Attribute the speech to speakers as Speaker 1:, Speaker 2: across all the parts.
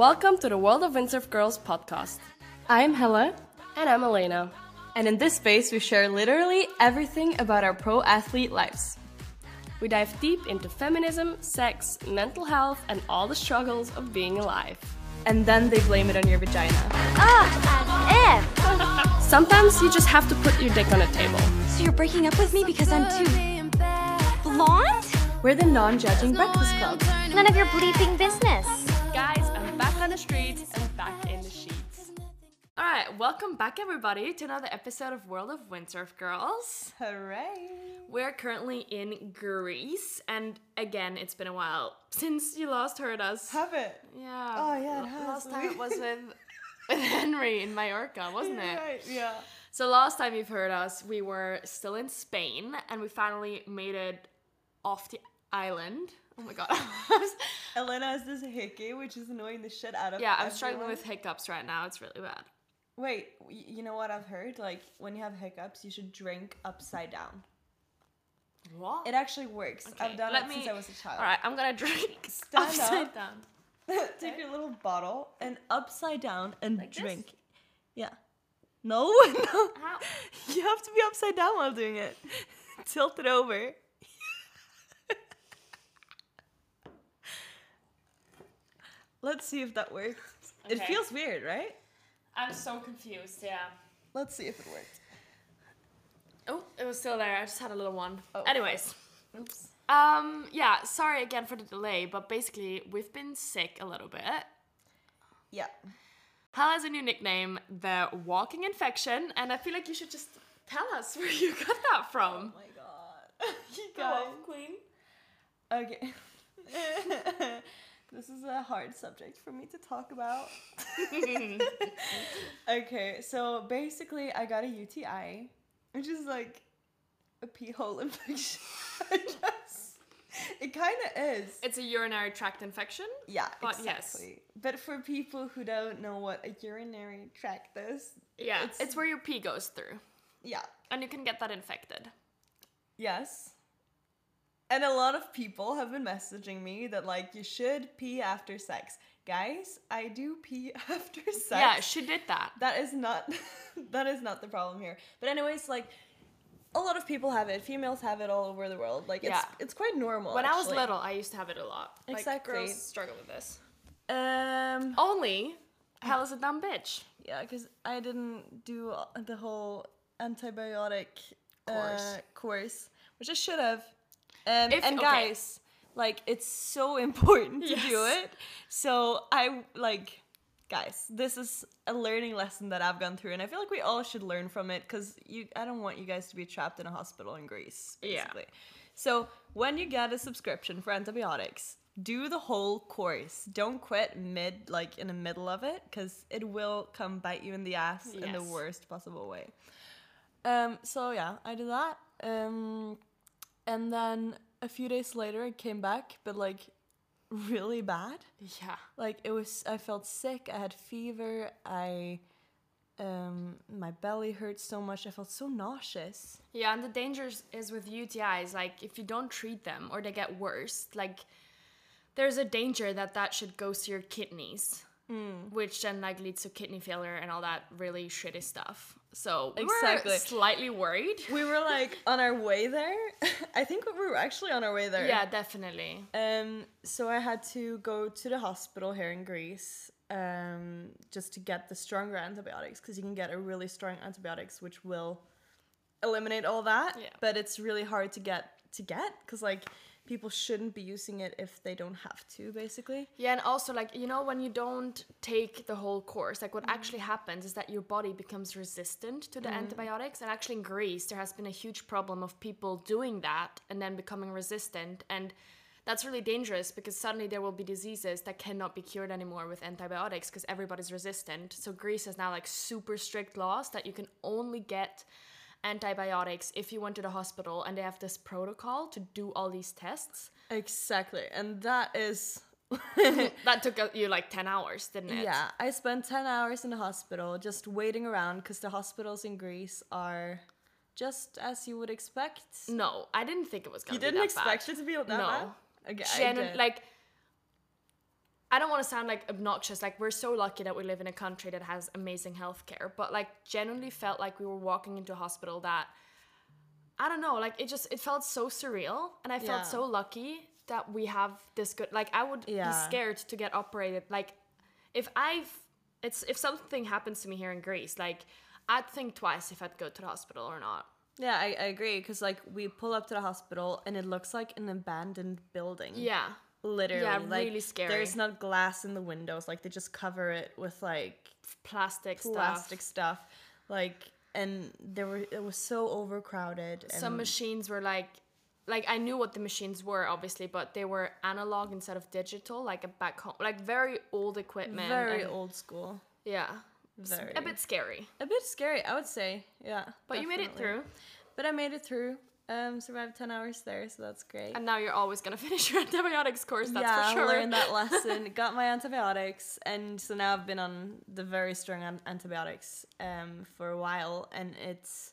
Speaker 1: Welcome to the World of Windsurf Girls podcast.
Speaker 2: I'm Hella,
Speaker 1: And I'm Elena.
Speaker 2: and in this space we share literally everything about our pro athlete lives.
Speaker 1: We dive deep into feminism, sex, mental health, and all the struggles of being alive.
Speaker 2: And then they blame it on your vagina.
Speaker 3: Ah, as.
Speaker 1: Sometimes you just have to put your dick on a table.
Speaker 3: So you're breaking up with me because I'm too blonde?
Speaker 2: We're the non judging breakfast club.
Speaker 3: None of your bleeping business.
Speaker 1: Back on the streets and back in the sheets.
Speaker 4: All right, welcome back, everybody, to another episode of World of Windsurf Girls.
Speaker 2: Hooray!
Speaker 4: We're currently in Greece, and again, it's been a while since you last heard us.
Speaker 2: Have it.
Speaker 4: Yeah.
Speaker 2: Oh, yeah, it
Speaker 4: L-
Speaker 2: has.
Speaker 4: Last time it was with, with Henry in Mallorca, wasn't it?
Speaker 2: Right, yeah.
Speaker 4: So last time you've heard us, we were still in Spain, and we finally made it off the island. Oh my god.
Speaker 2: Elena has this hickey, which is annoying the shit out of her.
Speaker 4: yeah, I'm struggling with hiccups right now. It's really bad.
Speaker 2: Wait, you know what I've heard? Like, when you have hiccups, you should drink upside down.
Speaker 4: What?
Speaker 2: It actually works. I've done it
Speaker 4: me-
Speaker 2: since I was a child.
Speaker 4: All right, I'm gonna drink
Speaker 2: Stand
Speaker 4: upside
Speaker 2: up.
Speaker 4: down.
Speaker 2: Take your little bottle and upside down and
Speaker 4: Like this?
Speaker 2: drink. Yeah. No, no.
Speaker 4: How?
Speaker 2: You have to be upside down while doing it. Tilt it over. Let's see if that worked. It feels weird, right?
Speaker 4: I'm so confused. Yeah.
Speaker 2: Let's see if it worked.
Speaker 4: Oh, it was still there. I just had a little one.
Speaker 2: Oh.
Speaker 4: Anyways,
Speaker 2: Oops.
Speaker 4: um, yeah. Sorry again for the delay, but basically we've been sick a little bit.
Speaker 2: Yeah.
Speaker 4: Hal has a new nickname, the Walking Infection, and I feel like you should just tell us where you got that from.
Speaker 2: Oh my god. you
Speaker 4: Go on, Queen.
Speaker 2: Okay. this is a hard subject for me to talk about. okay, so basically, I got a UTI, which is like a pee hole infection. I guess. It kind of is.
Speaker 4: It's a urinary tract infection.
Speaker 2: Yeah,
Speaker 4: But yes.
Speaker 2: exactly. But for people who don't know what a urinary tract is,
Speaker 4: Yeah,
Speaker 2: It's-
Speaker 4: it's, where your pee goes through,
Speaker 2: yeah,
Speaker 4: and you can get that infected.
Speaker 2: yes. And a lot of people have been messaging me that like you should pee after sex. Guys, I do pee after sex.
Speaker 4: Yeah, she did that.
Speaker 2: that is not that is not the problem here. But anyways, like a lot of people have it. Females have it all over the world. Like it's
Speaker 4: Yeah.
Speaker 2: it's quite normal.
Speaker 4: When I was little, I used to have it a lot. Like, girls struggle with this.
Speaker 2: Um
Speaker 4: Only, hell is a dumb bitch.
Speaker 2: Yeah, because I didn't do the whole antibiotic
Speaker 4: Course.
Speaker 2: uh, course, which I should have. Um,
Speaker 4: If-
Speaker 2: and
Speaker 4: okay.
Speaker 2: guys, like it's so important to do it. So I like, guys, this is a learning lesson that I've gone through, and I feel like we all should learn from it because you. I don't want you guys to be trapped in a hospital in Greece,
Speaker 4: Yeah.
Speaker 2: basically. So when you get a subscription for antibiotics, do the whole course. Don't quit mid, like in the middle of it, because it will come bite you in the ass in the worst possible way. Um. So yeah, I did that. Um, and then a few days later, it came back, but like really bad.
Speaker 4: Yeah.
Speaker 2: Like it was, I felt sick. I had fever. I, um, my belly hurt so much. I felt so nauseous.
Speaker 4: Yeah, and the danger is- is with UTIs, like if you don't treat them or they get worse, like there's a danger that that should go to your kidneys, which then like leads to kidney failure and all that really shitty stuff. So we
Speaker 2: Exactly.
Speaker 4: were slightly worried.
Speaker 2: We were like on our way there. I think we were actually on our way there.
Speaker 4: Yeah, definitely.
Speaker 2: Um. So I had to go to the hospital here in Greece. Um. Just to get the stronger antibiotics, because you can get a really strong antibiotics, which will eliminate all that.
Speaker 4: Yeah.
Speaker 2: But it's really hard to get to get, because like people shouldn't be using it if they don't have to, basically.
Speaker 4: Yeah, and also like you know when you don't take the whole course, like what mm-hmm. actually happens is that your body becomes resistant to the mm-hmm. antibiotics. And actually in Greece, there has been a huge problem of people doing that and then becoming resistant, and that's really dangerous because suddenly there will be diseases that cannot be cured anymore with antibiotics because everybody's resistant. So Greece has now like super strict laws that you can only get antibiotics if you went to the hospital and they have this protocol to do all these tests.
Speaker 2: Exactly, and that is.
Speaker 4: That took uh, you like 10 hours, didn't it?
Speaker 2: Yeah, I spent 10 hours in the hospital just waiting around because the hospitals in Greece are just as you would expect.
Speaker 4: No, I didn't think it was gonna
Speaker 2: You
Speaker 4: be
Speaker 2: didn't expect
Speaker 4: bad.
Speaker 2: it to be that
Speaker 4: No.
Speaker 2: bad? Okay, did.
Speaker 4: like I don't want to sound like obnoxious. Like we're so lucky that we live in a country that has amazing healthcare, but like genuinely felt like we were walking into a hospital that I don't know, like it just it felt so surreal and I felt
Speaker 2: Yeah.
Speaker 4: so lucky that we have this good like I would
Speaker 2: Yeah.
Speaker 4: be scared to get operated like if I've it's if something happens to me here in Greece, like I'd think twice if I'd go to the hospital or not.
Speaker 2: Yeah, I, I agree because like we pull up to the hospital and it looks like an abandoned building.
Speaker 4: Yeah.
Speaker 2: Literally.
Speaker 4: Yeah,
Speaker 2: like,
Speaker 4: really scary.
Speaker 2: There's not glass in the windows. Like they just cover it with like
Speaker 4: Plastic,
Speaker 2: plastic
Speaker 4: stuff.
Speaker 2: stuff. Like and there were it was so overcrowded. And
Speaker 4: Some machines were like like I knew what the machines were obviously, but they were analog instead of digital, like a back home like very old equipment.
Speaker 2: very old school.
Speaker 4: Yeah.
Speaker 2: Very.
Speaker 4: A bit scary.
Speaker 2: A bit scary, I would say. Yeah.
Speaker 4: But you made it through.
Speaker 2: But I made it through. Um, survived ten hours there, so that's great.
Speaker 4: And now you're always gonna finish your antibiotics course, that's
Speaker 2: yeah,
Speaker 4: for sure.
Speaker 2: I learned that lesson. got my antibiotics, and so now I've been on the very strong an- antibiotics um, for a while, and it's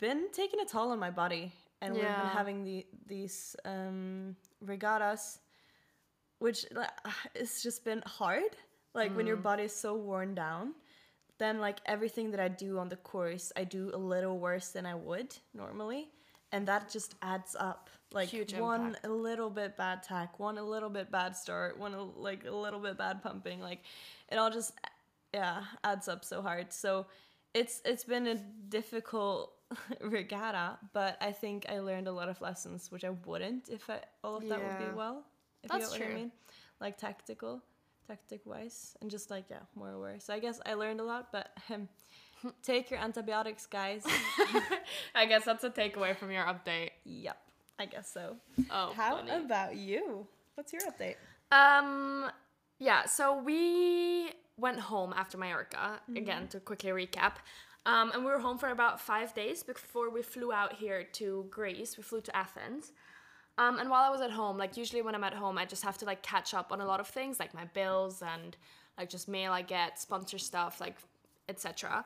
Speaker 2: been taking a toll on my body. And we've been having the these um, regattas, which like, it's just been hard. Like when
Speaker 4: Mm.
Speaker 2: your body is so worn down, then like everything that I do on the course, I do a little worse than I would normally, and that just adds up. Like
Speaker 4: Huge
Speaker 2: one
Speaker 4: impact.
Speaker 2: a little bit bad tack, one a little bit bad start, one a, like a little bit bad pumping, like it all just yeah adds up so hard. So it's it's been a difficult regatta, but I think I learned a lot of lessons which I wouldn't if I, all of that would be well. If
Speaker 4: That's
Speaker 2: you get what I
Speaker 4: true.
Speaker 2: mean, like tactical, tactic wise, and just like yeah, more aware. So I guess I learned a lot, but um, take your antibiotics, guys.
Speaker 4: I guess that's a takeaway from your update.
Speaker 2: yep, I guess so.
Speaker 4: Oh,
Speaker 2: How
Speaker 4: funny.
Speaker 2: about you? What's your update?
Speaker 4: Um, yeah, so we went home after Mallorca,
Speaker 2: Mm-hmm.
Speaker 4: again, to quickly recap. Um, and we were home for about five days before we flew out here to Greece. We flew to Athens. Um, and while I was at home, like usually when I'm at home, I just have to like catch up on a lot of things, like my bills and like just mail I get, sponsor stuff, like etc.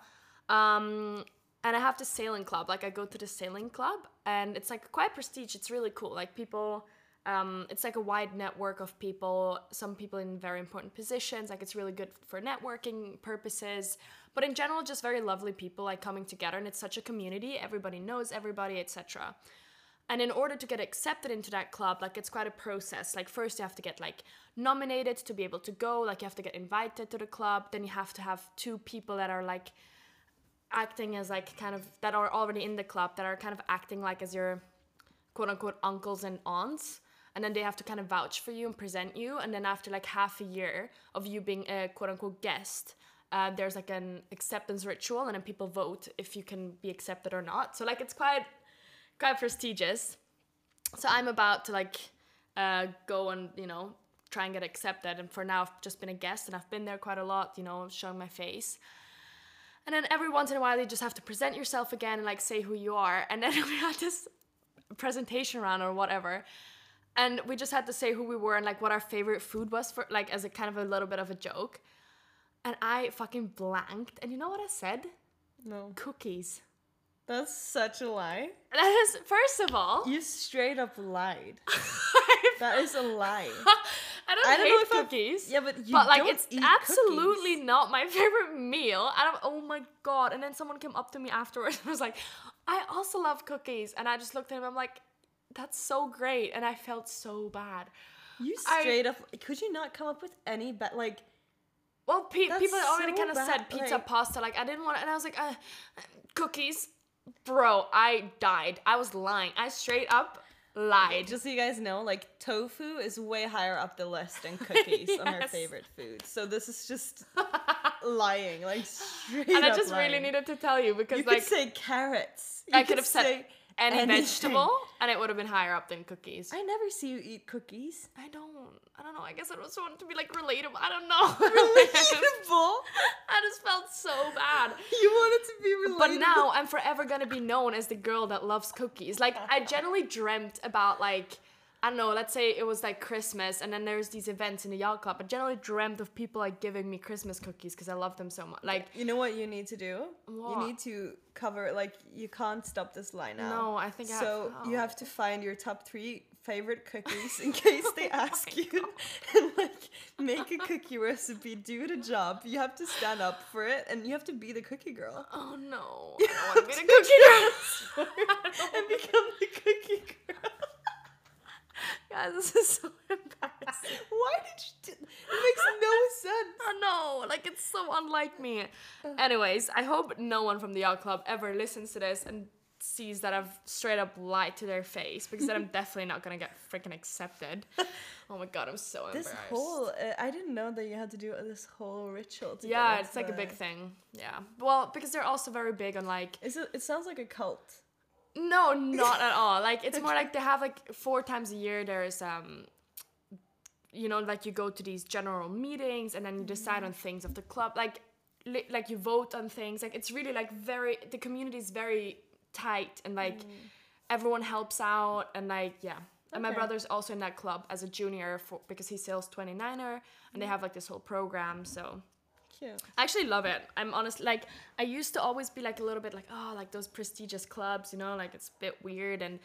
Speaker 4: Um, and I have the sailing club. Like I go to the sailing club, and it's like quite prestige. It's really cool. Like people, um, it's like a wide network of people. Some people in very important positions. Like it's really good for networking purposes. But in general, just very lovely people like coming together, and it's such a community. Everybody knows everybody, etc. And in order to get accepted into that club, like it's quite a process. Like first you have to get like nominated to be able to go, like you have to get invited to the club, then you have to have two people that are like acting as like kind of that are already in the club that are kind of acting like as your quote unquote uncles and aunts and then they have to kind of vouch for you and present you and then after like half a year of you being a quote unquote guest uh, there's like an acceptance ritual and then people vote if you can be accepted or not. So like it's quite quite prestigious. So i'm about to like uh, go and you know try and get accepted and for now i've just been a guest and i've been there quite a lot you know showing my face and then every once in a while you just have to present yourself again and like say who you are. And then we had this presentation round or whatever. And we just had to say who we were and like what our favorite food was for like as a kind of a little bit of a joke. And i fucking blanked. And you know what i said?
Speaker 2: No,
Speaker 4: cookies.
Speaker 2: That's such a lie.
Speaker 4: that is first of all
Speaker 2: You straight up lied. that is a lie.
Speaker 4: I don't
Speaker 2: I don't
Speaker 4: hate
Speaker 2: know if I've-
Speaker 4: cookies.
Speaker 2: yeah, but you
Speaker 4: but like
Speaker 2: don't
Speaker 4: it's absolutely
Speaker 2: cookies.
Speaker 4: not my favorite meal. And I'm oh my god! And then someone came up to me afterwards and was like, "I also love cookies." And I just looked at him. I'm like, "That's so great," and I felt so bad.
Speaker 2: You
Speaker 4: I-
Speaker 2: straight up. Could you not come up with any bet? Like
Speaker 4: Well, pe- people already
Speaker 2: so
Speaker 4: kind of said pizza,
Speaker 2: like-
Speaker 4: pasta. Like I didn't want, it, and I was like, uh, "Cookies." Bro, I died. I was lying. I straight up lied.
Speaker 2: just so you guys know, like tofu is way higher up the list than cookies on her favorite food. So this is just lying, like straight
Speaker 4: and I just really needed to tell you because
Speaker 2: You
Speaker 4: like
Speaker 2: could say carrots.
Speaker 4: I
Speaker 2: You
Speaker 4: could have said any
Speaker 2: anything.
Speaker 4: vegetable, and it would have been higher up than cookies.
Speaker 2: I never see you eat cookies.
Speaker 4: I don't. I don't know. I guess I just wanted to be like relatable. I don't know.
Speaker 2: Relatable.
Speaker 4: I just felt so bad.
Speaker 2: You wanted to be relatable.
Speaker 4: But now I'm forever gonna be known as the girl that loves cookies. Like I generally dreamt about like I don't know. Let's say it was like Christmas, and then there's these events in the yacht club. I generally dreamt of people like giving me Christmas cookies because I love them so much. Like
Speaker 2: You know what you need to do?
Speaker 4: What?
Speaker 2: You need to cover like you can't stop this line now.
Speaker 4: No, I think I
Speaker 2: so.
Speaker 4: have-
Speaker 2: you
Speaker 4: oh.
Speaker 2: have to oh. find your top three favorite cookies in case they oh ask you and like make a cookie recipe, do the job. You have to stand up for it and you have to be the cookie girl.
Speaker 4: Oh no. I don't want to be the cookie girl.
Speaker 2: and become the cookie girl.
Speaker 4: Guys, this is so embarrassing.
Speaker 2: Why did you do It makes no sense.
Speaker 4: Oh no, like it's so unlike me. Anyways, I hope no one from the yacht club ever listens to this and sees that I've straight up lied to their face because then I'm definitely not gonna get freaking accepted. Oh my god, I'm so
Speaker 2: This
Speaker 4: embarrassed.
Speaker 2: This whole uh, I didn't know that you had to do this whole ritual to
Speaker 4: yeah, it's like a big thing. Yeah, well, because they're also very big on like
Speaker 2: Is it it sounds like a cult.
Speaker 4: No, not at all. Like it's more like they have like four times a year. There's um, you know, like you go to these general meetings and then you decide on mm-hmm. things of the club. Like, li- like you vote on things. Like it's really like very. The community is very tight and like mm. everyone helps out and like yeah. And my brother's also in that club as a junior for because he sails 29er and they mm. have like this whole program. So
Speaker 2: Cute.
Speaker 4: I actually love it. I'm honest. Like I used to always be like a little bit like oh like those prestigious clubs, you know, like it's a bit weird and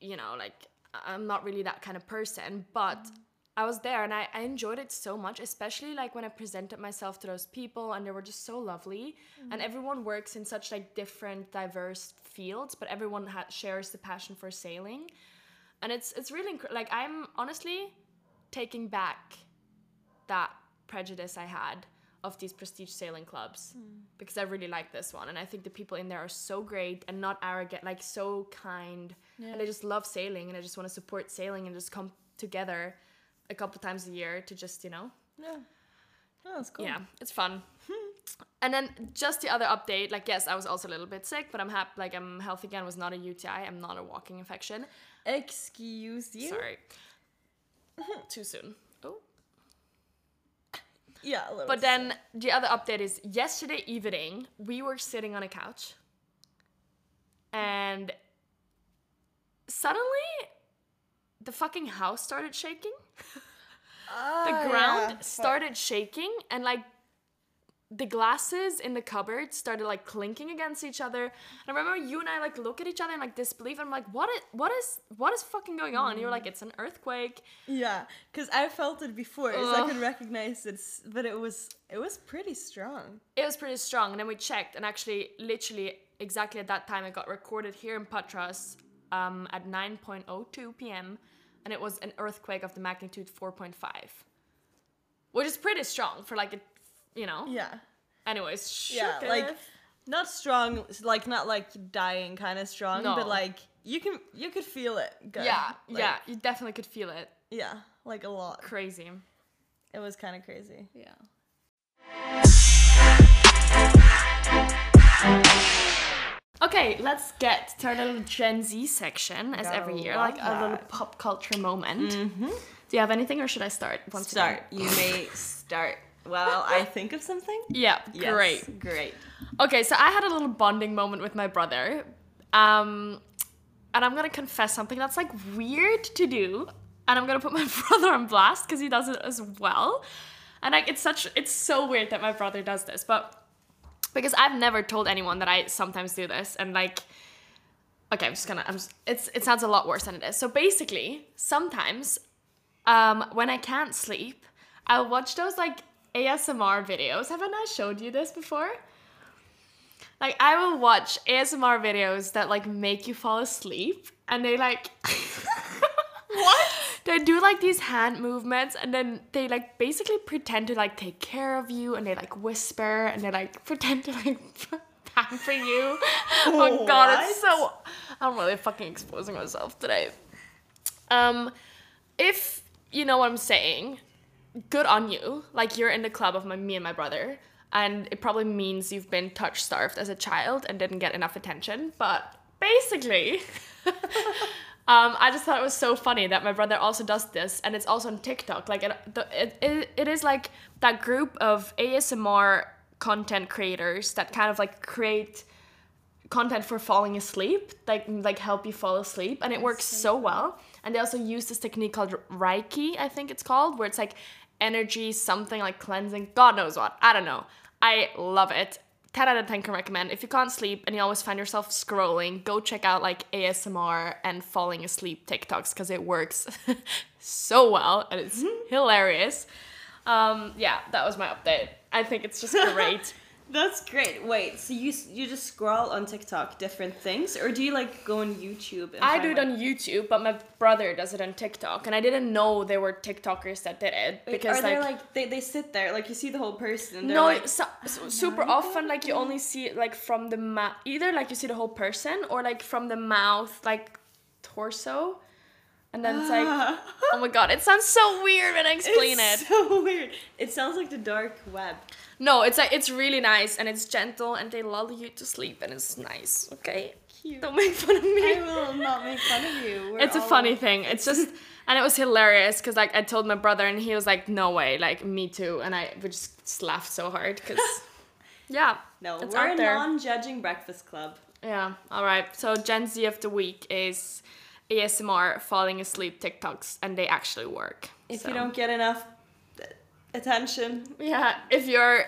Speaker 4: you know like I'm not really that kind of person. But mm-hmm. I was there and I, I enjoyed it so much, especially like when I presented myself to those people and they were just so lovely. Mm-hmm. And everyone works in such like different, diverse fields, but everyone ha- shares the passion for sailing. And it's it's really inc- like I'm honestly taking back that prejudice I had of these prestige sailing clubs hmm. because I really like this one and I think the people in there are so great and not arrogant like so kind and they just love sailing and I just want to support sailing and just come together a couple times a year to just you know?
Speaker 2: Yeah. Oh, that's cool.
Speaker 4: yeah it's fun. And then just the other update like yes I was also a little bit sick but I'm happy like I'm healthy again it was not a UTI I'm not a walking infection.
Speaker 2: Excuse you.
Speaker 4: sorry. Too soon
Speaker 2: Yeah, a little.
Speaker 4: But then the other update is yesterday evening we were sitting on a couch and suddenly the fucking house started shaking. the
Speaker 2: Ah,
Speaker 4: ground
Speaker 2: yeah.
Speaker 4: started shaking and like the glasses in the cupboard started like clinking against each other. And I remember you and I like look at each other in like disbelief. I'm like, what is what is what is fucking going on? And you're like, it's an earthquake.
Speaker 2: Yeah, because I felt it before, so I
Speaker 4: Ugh.
Speaker 2: could recognize it, but it was it was pretty strong.
Speaker 4: It was pretty strong, and then we checked, and actually, literally, exactly at that time, it got recorded here in Patras um, at 9.02 p.m., and it was an earthquake of the magnitude 4.5, which is pretty strong for like a, you know.
Speaker 2: Yeah,
Speaker 4: Anyways,
Speaker 2: yeah, like not strong, like not like dying kind of strong,
Speaker 4: No.
Speaker 2: but like you can you could feel it. Good.
Speaker 4: yeah,
Speaker 2: Like,
Speaker 4: yeah, you definitely could feel it.
Speaker 2: yeah, like a lot.
Speaker 4: Crazy.
Speaker 2: It was kind of crazy.
Speaker 1: Yeah.
Speaker 4: Okay, let's get to our little Gen Z section as
Speaker 2: Gotta
Speaker 4: every year, like a little pop culture moment. Mm-hmm. Do you have anything, or should I start? Once again?
Speaker 2: Start. You may start. Well, I think of something.
Speaker 4: Yeah,
Speaker 2: Yes,
Speaker 4: great.
Speaker 2: Great.
Speaker 4: Okay, so I had a little bonding moment with my brother. Um, and I'm gonna confess something that's like weird to do. And I'm gonna put my brother on blast because he does it as well. And like it's such it's so weird that my brother does this, but because I've never told anyone that I sometimes do this and like okay, I'm just gonna I'm just, it's it sounds a lot worse than it is. So basically, sometimes um when I can't sleep, I'll watch those like ASMR videos. Haven't I showed you this before? Like I will watch ASMR videos that like make you fall asleep and they like What? They do like these hand movements and then they like basically pretend to like take care of you and they like whisper and they like pretend to like pamper you. Oh god, it's so I'm really fucking exposing myself today. Um if you know what I'm saying, good on you. Like you're in the club of my, me and my brother, and it probably means you've been touch starved as a child and didn't get enough attention. But basically, um, I just thought it was so funny that my brother also does this, and it's also on TikTok. Like it, the, it, it, it is like that group of ASMR content creators that kind of like create content for falling asleep, like like help you fall asleep, and it works so well. And they also use this technique called Reiki, I think it's called, where it's like energy something like cleansing, God knows what. I don't know. I love it. 10 out of 10 can recommend. If you can't sleep and you always find yourself scrolling, go check out like ASMR and falling asleep TikToks because it works so well and it's hilarious. Um, yeah, that was my update. I think it's just great.
Speaker 2: That's great. Wait, so you you just scroll on TikTok different things, or do you like go on YouTube? And
Speaker 4: I do it
Speaker 2: like-
Speaker 4: on YouTube, but my brother does it on TikTok, and I didn't know there were TikTokers that did it
Speaker 2: Wait,
Speaker 4: because
Speaker 2: are
Speaker 4: like,
Speaker 2: like they, they sit there like you see the whole person? And
Speaker 4: no,
Speaker 2: like,
Speaker 4: so, so- oh, super often like you only see it like from the mouth, either like you see the whole person or like from the mouth, like torso, and then it's like, oh my god, it sounds so weird when I explain
Speaker 2: it's
Speaker 4: it.
Speaker 2: so weird. It sounds like the dark web.
Speaker 4: No, it's like it's really nice and it's gentle and they lull you to sleep and it's nice. Okay,
Speaker 2: Cute.
Speaker 4: don't make fun of me.
Speaker 2: I will not make fun of you. We're
Speaker 4: it's a
Speaker 2: all-
Speaker 4: funny thing. It's just, and it was hilarious because like I told my brother and he was like, "No way!" Like me too, and I we just laughed so hard because, yeah,
Speaker 2: No,
Speaker 4: it's
Speaker 2: we're a non-judging breakfast club.
Speaker 4: yeah. All right, so Gen Z of the week is ASMR falling asleep TikToks, and they actually work.
Speaker 2: If
Speaker 4: So,
Speaker 2: you don't get enough uh, attention,
Speaker 4: yeah, if you're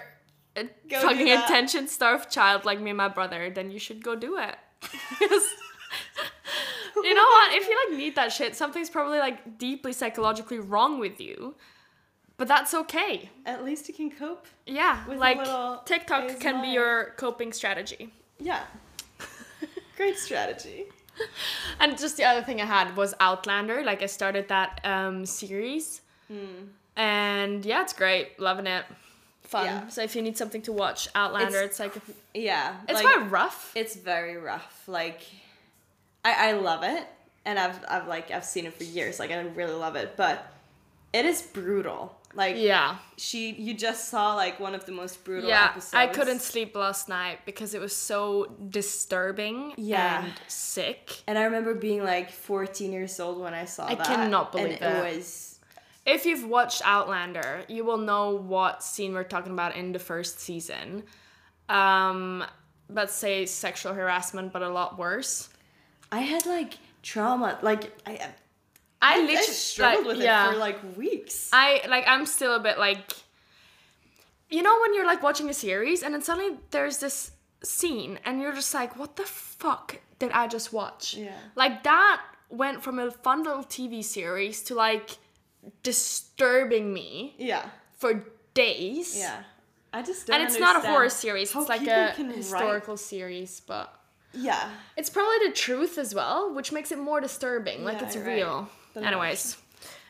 Speaker 4: a
Speaker 2: Go
Speaker 4: fucking attention starved child like me and my brother, then you should go do it. you know what? If you like need that shit, something's probably like deeply psychologically wrong with you. But that's okay.
Speaker 2: at least you can cope.
Speaker 4: Yeah, like TikTok can be your coping strategy.
Speaker 2: Yeah. Great strategy.
Speaker 4: And just the other thing I had was Outlander. Like I started that um, series, and yeah, it's great. Loving it. Fun.
Speaker 2: Yeah.
Speaker 4: So if you need something to watch, Outlander.
Speaker 2: It's
Speaker 4: It's, like
Speaker 2: Yeah.
Speaker 4: it's
Speaker 2: like,
Speaker 4: quite rough.
Speaker 2: It's very rough. Like, I I love it, and I've I've like I've seen it for years. Like I really love it, but it is brutal. Like
Speaker 4: yeah.
Speaker 2: she, you just saw like one of the most brutal
Speaker 4: Yeah,
Speaker 2: episodes.
Speaker 4: I couldn't sleep last night because it was so disturbing
Speaker 2: Yeah.
Speaker 4: and sick.
Speaker 2: And I remember being like 14 years old when I saw
Speaker 4: I
Speaker 2: that.
Speaker 4: I cannot
Speaker 2: and
Speaker 4: believe that.
Speaker 2: it was
Speaker 4: If you've watched Outlander, you will know what scene we're talking about in the first season. Um, let's say sexual harassment, but a lot worse.
Speaker 2: I had like trauma. Like I,
Speaker 4: I
Speaker 2: I,
Speaker 4: literally
Speaker 2: struggled
Speaker 4: like,
Speaker 2: with
Speaker 4: yeah.
Speaker 2: it for like weeks.
Speaker 4: I like I'm still a bit like you know when you're like watching a series and then suddenly there's this scene and you're just like what the fuck did I just watch?
Speaker 2: Yeah.
Speaker 4: Like that went from a fun little TV series to like disturbing me
Speaker 2: yeah,
Speaker 4: for days.
Speaker 2: yeah. I just don't
Speaker 4: And it's not a horror series, it's like a
Speaker 2: can write-
Speaker 4: historical series, but
Speaker 2: Yeah,
Speaker 4: it's probably the truth as well, which makes it more disturbing. Like
Speaker 2: Yeah,
Speaker 4: it's
Speaker 2: you're right.
Speaker 4: real. Anyways,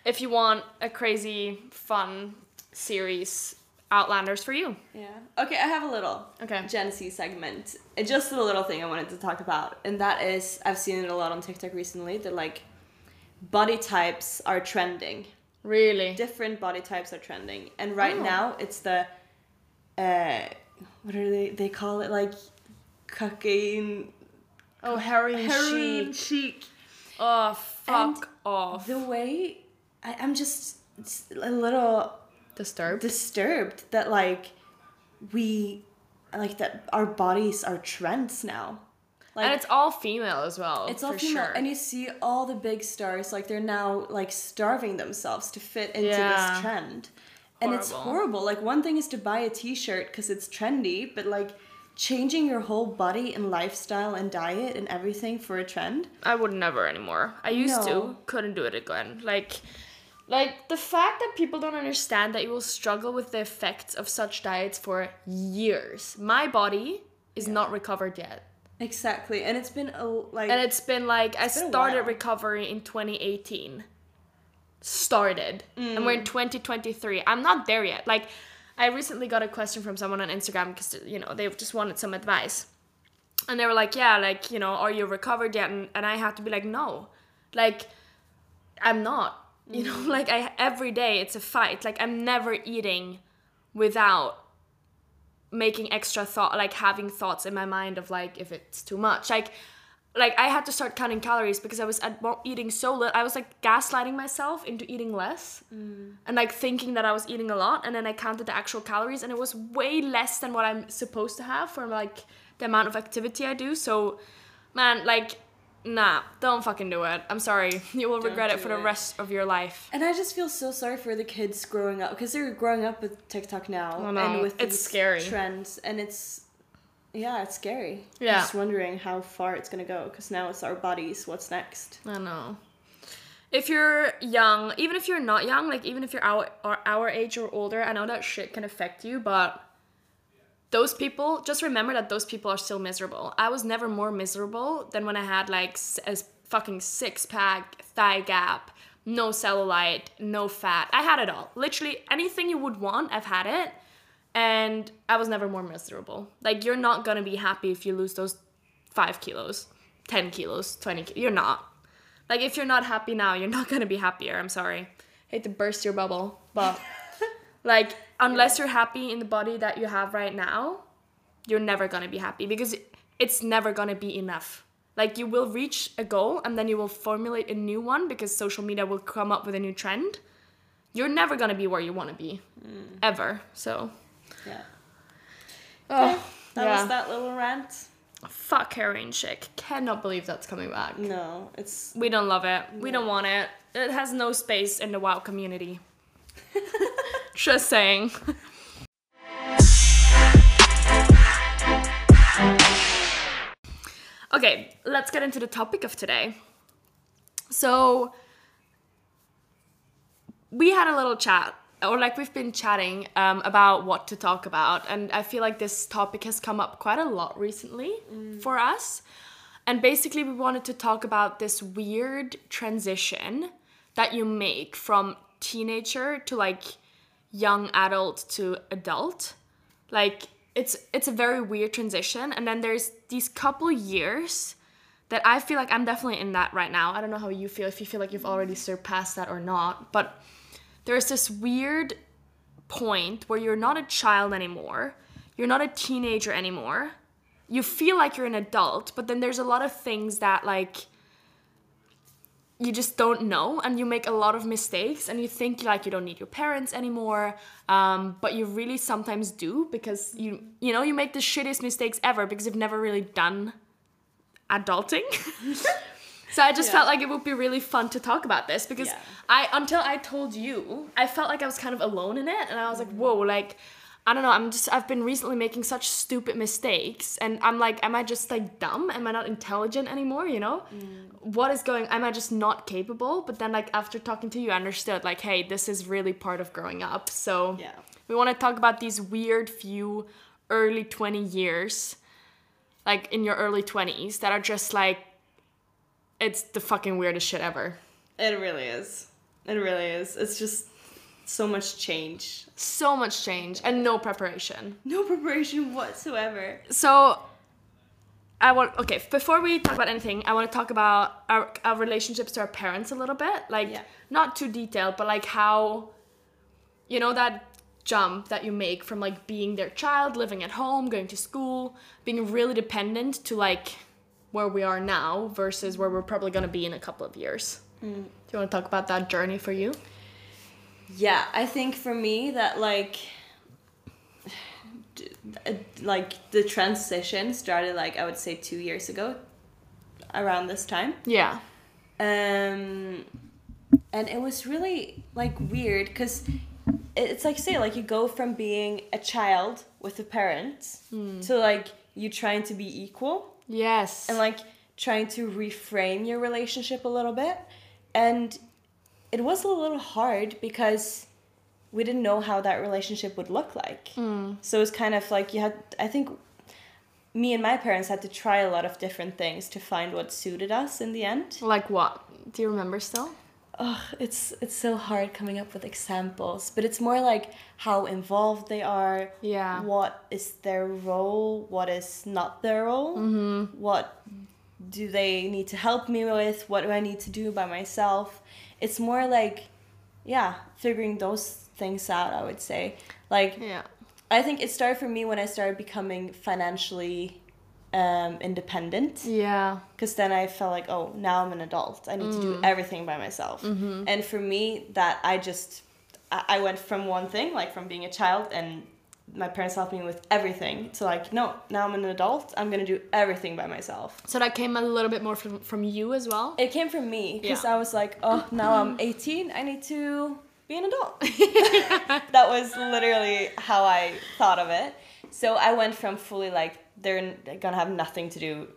Speaker 4: if you want a crazy, fun series, Outlanders for you.
Speaker 2: yeah. Okay, I have a little
Speaker 4: Okay.
Speaker 2: Gen Z segment. It's just a little thing I wanted to talk about, and that is I've seen it a lot on TikTok recently. That like body types are trending.
Speaker 4: Really?
Speaker 2: Different body types are trending, and right
Speaker 4: Oh.
Speaker 2: now it's the uh, what are they? They call it like cocaine
Speaker 4: oh, heroin,
Speaker 2: heroin
Speaker 4: chic.
Speaker 2: chic.
Speaker 4: Oh, fuck
Speaker 2: And
Speaker 4: off.
Speaker 2: The way I, I'm just a little
Speaker 4: Disturbed.
Speaker 2: disturbed that like we like that our bodies are trends now. Like
Speaker 4: and it's all female as well.
Speaker 2: it's all
Speaker 4: for
Speaker 2: female,
Speaker 4: sure.
Speaker 2: and you see all the big stars like they're now like starving themselves to fit into
Speaker 4: Yeah.
Speaker 2: this trend, and it's
Speaker 4: Horrible.
Speaker 2: horrible. Like one thing is to buy a T-shirt because it's trendy, but like changing your whole body and lifestyle and diet and everything for a trend.
Speaker 4: I would never anymore. I used to,
Speaker 2: No.
Speaker 4: couldn't do it again. Like, like the fact that people don't understand that you will struggle with the effects of such diets for years. My body is not recovered yet,
Speaker 2: Exactly, and it's been a like
Speaker 4: and it's been like I
Speaker 2: been
Speaker 4: started recovery in 2018. Started, and
Speaker 2: Mm.
Speaker 4: we're in 2023. I'm not there yet. Like, I recently got a question from someone on Instagram because you know they just wanted some advice. and they were like yeah like you know are you recovered yet? And, and i had to be like no. Like i'm not you know like i every day it's a fight. Like i'm never eating without making extra thought like having thoughts in my mind of like if it's too much. Like like i had to start counting calories because i was at, eating so little i was like gaslighting myself into eating less mm. and like thinking that i was eating a lot and then i counted the actual calories and it was way less than what i'm supposed to have for like the amount of activity i do. So man like nah don't fucking do it. I'm sorry. You will regret it for the
Speaker 2: it.
Speaker 4: rest of your life.
Speaker 2: And I just feel so sorry for the kids growing up because they're growing up with TikTok now and with
Speaker 4: it's
Speaker 2: these
Speaker 4: scary.
Speaker 2: trends, and it's yeah, it's scary.
Speaker 4: Yeah.
Speaker 2: Just wondering how far it's gonna go because now it's our bodies. What's next?
Speaker 4: I know. If you're young, even if you're not young, like even if you're our or our age or older, I know that shit can affect you, but those people, just remember that those people are still miserable. I was never more miserable than when I had like a fucking six pack, thigh gap, no cellulite, no fat. I had it all. Literally anything you would want, I've had it. And I was never more miserable. Like, you're not gonna be happy if you lose those five kilos, 10 kilos, 20 kilos. You're not. Like, if you're not happy now, you're not gonna be happier. I'm sorry. Hate to burst your bubble, but like, unless you're happy in the body that you have right now, you're never gonna be happy because it's never gonna be enough. Like, you will reach a goal and then you will formulate a new one because social media will come up with a new trend. You're never gonna be where you wanna be, mm. ever. So,
Speaker 2: Yeah.
Speaker 4: oh,
Speaker 2: That
Speaker 4: yeah.
Speaker 2: was that little rant.
Speaker 4: Fuck heroin chic. Cannot believe that's coming back.
Speaker 2: No, it's
Speaker 4: We don't love it. We don't want it. It has no space in the WoW community. Just saying. okay, let's get into the topic of today. So, we had a little chat, or like we've been chatting um, about what to talk about, and I feel like this topic has come up quite a lot recently for us. And basically, we wanted to talk about this weird transition that you make from teenager to like young adult to adult. Like it's it's a very weird transition, and then there's these couple years that I feel like I'm definitely in that right now. I don't know how you feel if you feel like you've already surpassed that or not, but there's this weird point where you're not a child anymore. You're not a teenager anymore. You feel like you're an adult, but then there's a lot of things that like you just don't know and you make a lot of mistakes and you think like you don't need your parents anymore um, but you really sometimes do because you you know you make the shittiest mistakes ever because you've never really done adulting so i just
Speaker 2: Yeah.
Speaker 4: felt like it would be really fun to talk about this because
Speaker 2: Yeah.
Speaker 4: i until i told you i felt like i was kind of alone in it and i was like mm-hmm. whoa like I don't know. I'm just. I've been recently making such stupid mistakes, and I'm like, am I just like dumb? Am I not intelligent anymore? You know, mm. what is going? Am I just not capable? But then, like after talking to you, I understood. Like, hey, this is really part of growing up. So
Speaker 2: Yeah.
Speaker 4: we want to talk about these weird few early twenty years, like in your early twenties, that are just like, it's the fucking weirdest shit ever.
Speaker 2: it really is. It really is. It's just so much change.
Speaker 4: So much change and no preparation.
Speaker 2: No preparation whatsoever.
Speaker 4: So I want okay, before we talk about anything, I want to talk about our, our relationships to our parents a little bit. Like
Speaker 2: Yeah.
Speaker 4: not too detailed, but like how you know that jump that you make from like being their child, living at home, going to school, being really dependent to like where we are now versus where we're probably going to be in a couple of years. Do you want to talk about that journey for you?
Speaker 2: Yeah, I think for me that like uh, like the transition started like I would say 2 years ago around this time.
Speaker 4: Yeah.
Speaker 2: Um and it was really like weird cuz it's like say like you go from being a child with the parents to like you trying to be equal
Speaker 4: Yes.
Speaker 2: and like trying to reframe your relationship a little bit and it was a little hard because we didn't know how that relationship would look like hmm. so it's kind of like you had i think me and my parents had to try a lot of different things to find what suited us in the end
Speaker 4: like what? Do you remember still?
Speaker 2: Oh it's it's so hard coming up with examples but it's more like how involved they are
Speaker 4: Yeah.
Speaker 2: what is their role what is not their role
Speaker 4: Mm-hmm.
Speaker 2: what do they need to help me with what do i need to do by myself it's more like yeah figuring those things out i would say like
Speaker 4: Yeah.
Speaker 2: i think it started for me when i started becoming financially um, independent
Speaker 4: Yeah.
Speaker 2: because then I felt like, oh, now I'm an adult. I need to do everything by myself. And for me, that I just, I, I went from one thing, like from being a child, and my parents helped me with everything, to like, no, now I'm an adult. I'm gonna do everything by myself.
Speaker 4: So that came a little bit more from, from you as well?
Speaker 2: It came from me because
Speaker 4: Yeah.
Speaker 2: I was like, oh, now I'm 18. I need to be an adult. that was literally how I thought of it. So I went from fully like they're gonna have nothing to do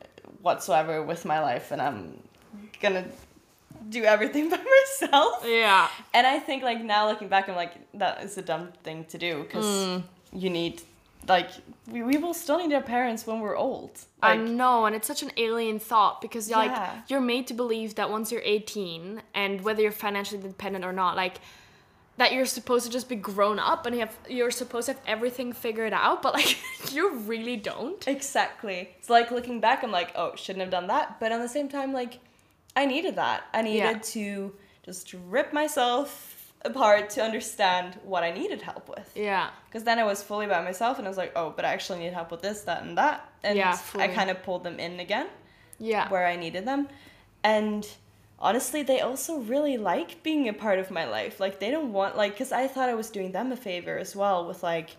Speaker 2: whatsoever with my life, and I'm gonna do everything by myself.
Speaker 4: Yeah.
Speaker 2: And I think like now looking back, I'm like that is a dumb thing to do because
Speaker 4: Mm.
Speaker 2: you need like we, we will still need our parents when we're old.
Speaker 4: I know, and it's such an alien thought because you're like
Speaker 2: Yeah.
Speaker 4: you're made to believe that once you're 18 and whether you're financially dependent or not, like that you're supposed to just be grown up and you have you're supposed to have everything figured out, but like you really don't.
Speaker 2: Exactly. It's like looking back, I'm like, oh, shouldn't have done that. But at the same time, like, I needed that. I needed to just rip myself apart to understand what I needed help with.
Speaker 4: Yeah.
Speaker 2: Because then I was fully by myself and I was like, oh, but I actually need help with this, that, and that. And
Speaker 4: Yeah,
Speaker 2: I kind of pulled them in again
Speaker 4: Yeah.
Speaker 2: where I needed them. And honestly, they also really like being a part of my life. Like, they don't want, like, because I thought I was doing them a favor as well with, like,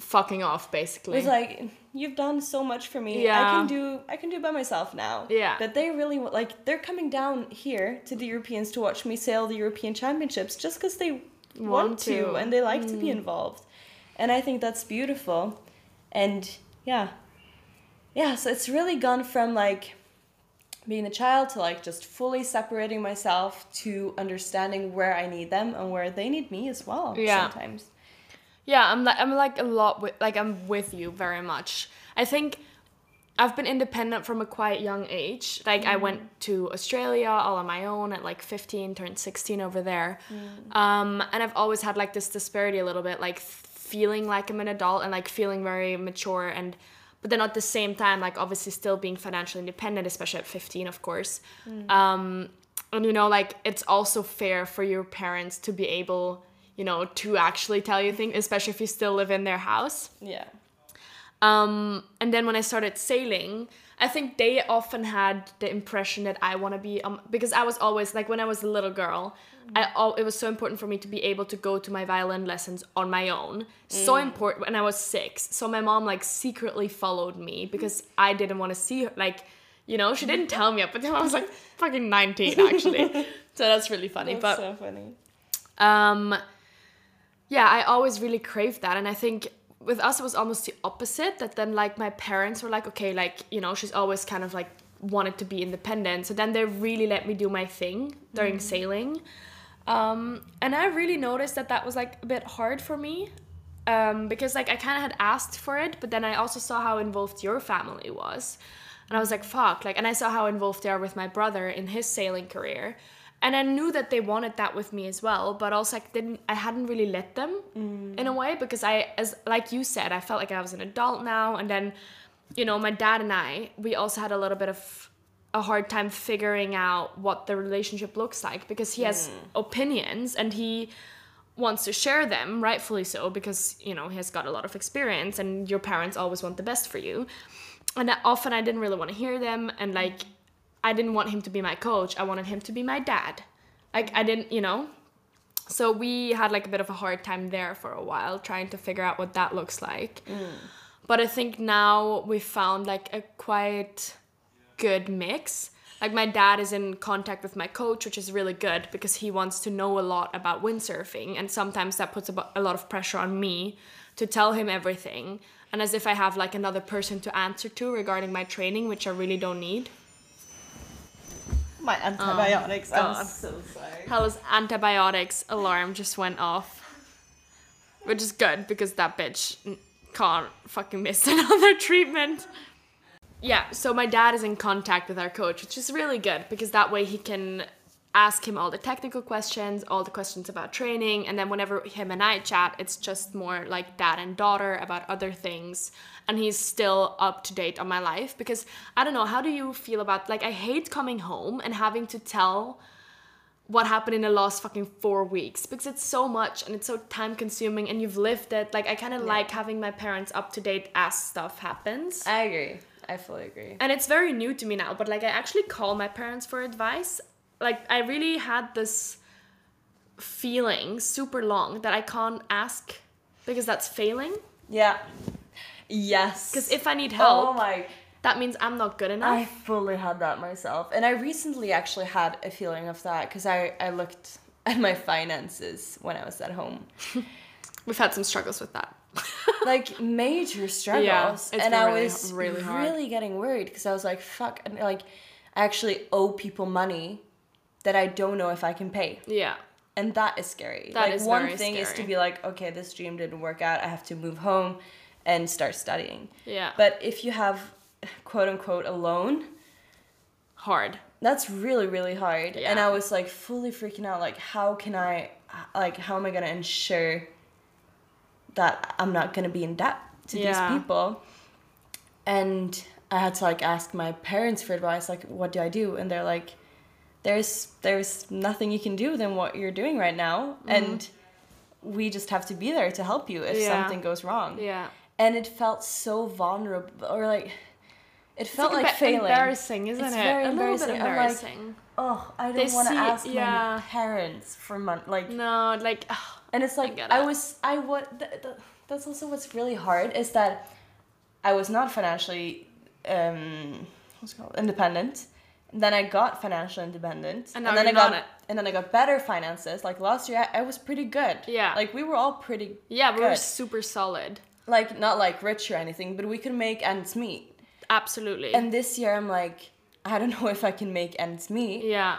Speaker 4: Fucking off basically.
Speaker 2: it's like you've done so much for me.
Speaker 4: yeah.
Speaker 2: I can do I can do it by myself now.
Speaker 4: Yeah.
Speaker 2: But they really like they're coming down here to the Europeans to watch me sail the European Championships just because they want,
Speaker 4: Want
Speaker 2: to.
Speaker 4: to.
Speaker 2: and they like to
Speaker 4: Mm.
Speaker 2: be involved. And I think that's beautiful. And yeah. Yeah, so it's really gone from like being a child to like just fully separating myself to understanding where I need them and where they need me as well
Speaker 4: Yeah.
Speaker 2: sometimes.
Speaker 4: Yeah, I'm like I'm like a lot with like I'm with you very much. I think I've been independent from a quite young age. Like I went to Australia all on my own at like 15, turned 16 over there. Um, and I've always had like this disparity a little bit, like feeling like I'm an adult and like feeling very mature and but then at the same time like obviously still being financially independent, especially at 15, of course. Um, and you know like it's also fair for your parents to be able you know to actually tell you things especially if you still live in their house
Speaker 2: Yeah.
Speaker 4: um, and then when I started sailing, I think they often had the impression that I want to be um, because I was always like when I was a little girl, I al- it was so important for me to be able to go to my violin lessons on my own. So important when I was six. So my mom like secretly followed me because I didn't want to see her. Like, you know, she didn't tell me up until I was like fucking nineteen actually. so that's really funny.
Speaker 2: That's
Speaker 4: but
Speaker 2: so funny.
Speaker 4: um yeah i always really craved that and i think with us it was almost the opposite that then like my parents were like okay like you know she's always kind of like wanted to be independent. So then they really let me do my thing during sailing. Um and i really noticed that that was like a bit hard for me um because like i kind of had asked for it but then i also saw how involved your family was. And i was like fuck like and i saw how involved they are with my brother in his sailing career and I knew that they wanted that with me as well, but also I didn't I hadn't really let them mm. in a way because I as like you said, I felt like I was an adult now. And then you know, my dad and I, we also had a little bit of a hard time figuring out what the relationship looks like because he has mm. opinions and he wants to share them, rightfully so, because you know, he has got a lot of experience and your parents always want the best for you. And often I didn't really want to hear them and like I didn't want him to be my coach. I wanted him to be my dad. Like I didn't, you know. So we had like a bit of a hard time there for a while trying to figure out what that looks like. Mm. But I think now we found like a quite good mix. Like my dad is in contact with my coach, which is really good because he wants to know a lot about windsurfing and sometimes that puts a a lot of pressure on me to tell him everything. And as if I have like another person to answer to regarding my training, which I really don't need.
Speaker 2: Oh my antibiotics. I'm so sorry.
Speaker 4: Hell's antibiotics alarm just went off. Which is good because that bitch can't fucking miss another treatment. Yeah, so my dad is in contact with our coach, which is really good because that way he can ask him all the technical questions, all the questions about training, and then whenever him and I chat, it's just more like dad and daughter about other things. And he's still up to date on my life because I don't know, how do you feel about like I hate coming home and having to tell what happened in the last fucking four weeks because it's so much and it's so time consuming and you've lived it. Like I kind of like having my parents up to date as stuff happens.
Speaker 2: I agree. I fully agree.
Speaker 4: And it's very new to me now, but like I actually call my parents for advice. Like I really had this feeling super long that I can't ask because that's failing.
Speaker 2: Yeah. Yes.
Speaker 4: Because if I need oh help,
Speaker 2: Oh my.
Speaker 4: that means I'm not good enough.
Speaker 2: I fully had that myself. And I recently actually had a feeling of that because I, I looked at my finances when I was at home.
Speaker 4: we've had some struggles with that.
Speaker 2: like major struggles
Speaker 4: it's
Speaker 2: and i
Speaker 4: really-
Speaker 2: was
Speaker 4: really
Speaker 2: really, getting worried because i was like fuck and like i actually owe people money that i don't know if i can pay
Speaker 4: yeah.
Speaker 2: and that is scary
Speaker 4: That
Speaker 2: like
Speaker 4: is
Speaker 2: one thing is to be like okay this dream didn't work out i have to move home and start studying
Speaker 4: Yeah.
Speaker 2: but if you have quote unquote a loan
Speaker 4: hard.
Speaker 2: that's really really hard
Speaker 4: Yeah.
Speaker 2: and i was like fully freaking out like how can i like how am i going to ensure that i'm not going to be in debt to
Speaker 4: Yeah.
Speaker 2: these people and i had to like ask my parents for advice like what do i do and they're like there's there's nothing you can do than what you're doing right now and we just have to be there to help you if.
Speaker 4: Yeah.
Speaker 2: something goes wrong
Speaker 4: Yeah.
Speaker 2: and it felt so vulnerable or like it felt like, failing
Speaker 4: embarrassing, isn't
Speaker 2: It's
Speaker 4: it?
Speaker 2: very
Speaker 4: a little bit
Speaker 2: embarrassing. Like, oh, I don't want to ask my
Speaker 4: yeah.
Speaker 2: parents for money. Like,
Speaker 4: no, like
Speaker 2: and it's like
Speaker 4: get
Speaker 2: I, was, I what. Th- th- that's also what's really hard is that I was not financially, um, what's it called independent. And then I got financial independent,
Speaker 4: And now
Speaker 2: then I got,
Speaker 4: it.
Speaker 2: and then I got better finances. Like last year, I, I was pretty good.
Speaker 4: Yeah.
Speaker 2: like we were all pretty.
Speaker 4: yeah, we were super solid.
Speaker 2: like not like rich or anything, but we could make ends meet.
Speaker 4: Absolutely.
Speaker 2: And this year, I'm like, I don't know if I can make ends meet.
Speaker 4: yeah.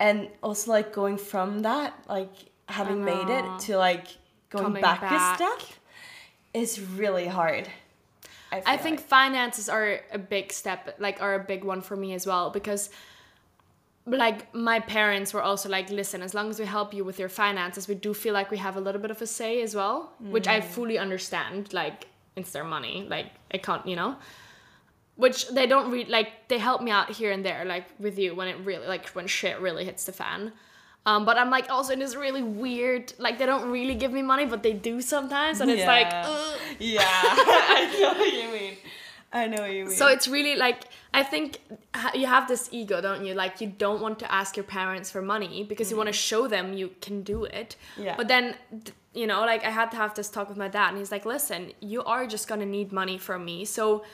Speaker 2: and also like going from that like having made it to like going
Speaker 4: Coming
Speaker 2: back,
Speaker 4: back.
Speaker 2: a step is really hard
Speaker 4: I
Speaker 2: feel
Speaker 4: think
Speaker 2: like.
Speaker 4: finances are a big step, like are a big one for me as well because like my parents were also like listen as long as we help you with your finances we do feel like we have a little bit of a say as well which
Speaker 2: Mm.
Speaker 4: i fully understand like it's their money like i can't you know which they don't really like they help me out here and there like with you when it really like when shit really hits the fan um, but i'm like also in this really weird like they don't really give me money but they do sometimes and it's like ugh.
Speaker 2: yeah i know what you mean i know what you mean
Speaker 4: So it's really like I think you have this ego, don't you? Like you don't want to ask your parents for money because you mm. want to show them you can do it.
Speaker 2: Yeah.
Speaker 4: But then you know, like I had to have this talk with my dad and he's like, "Listen, you are just going to need money from me. So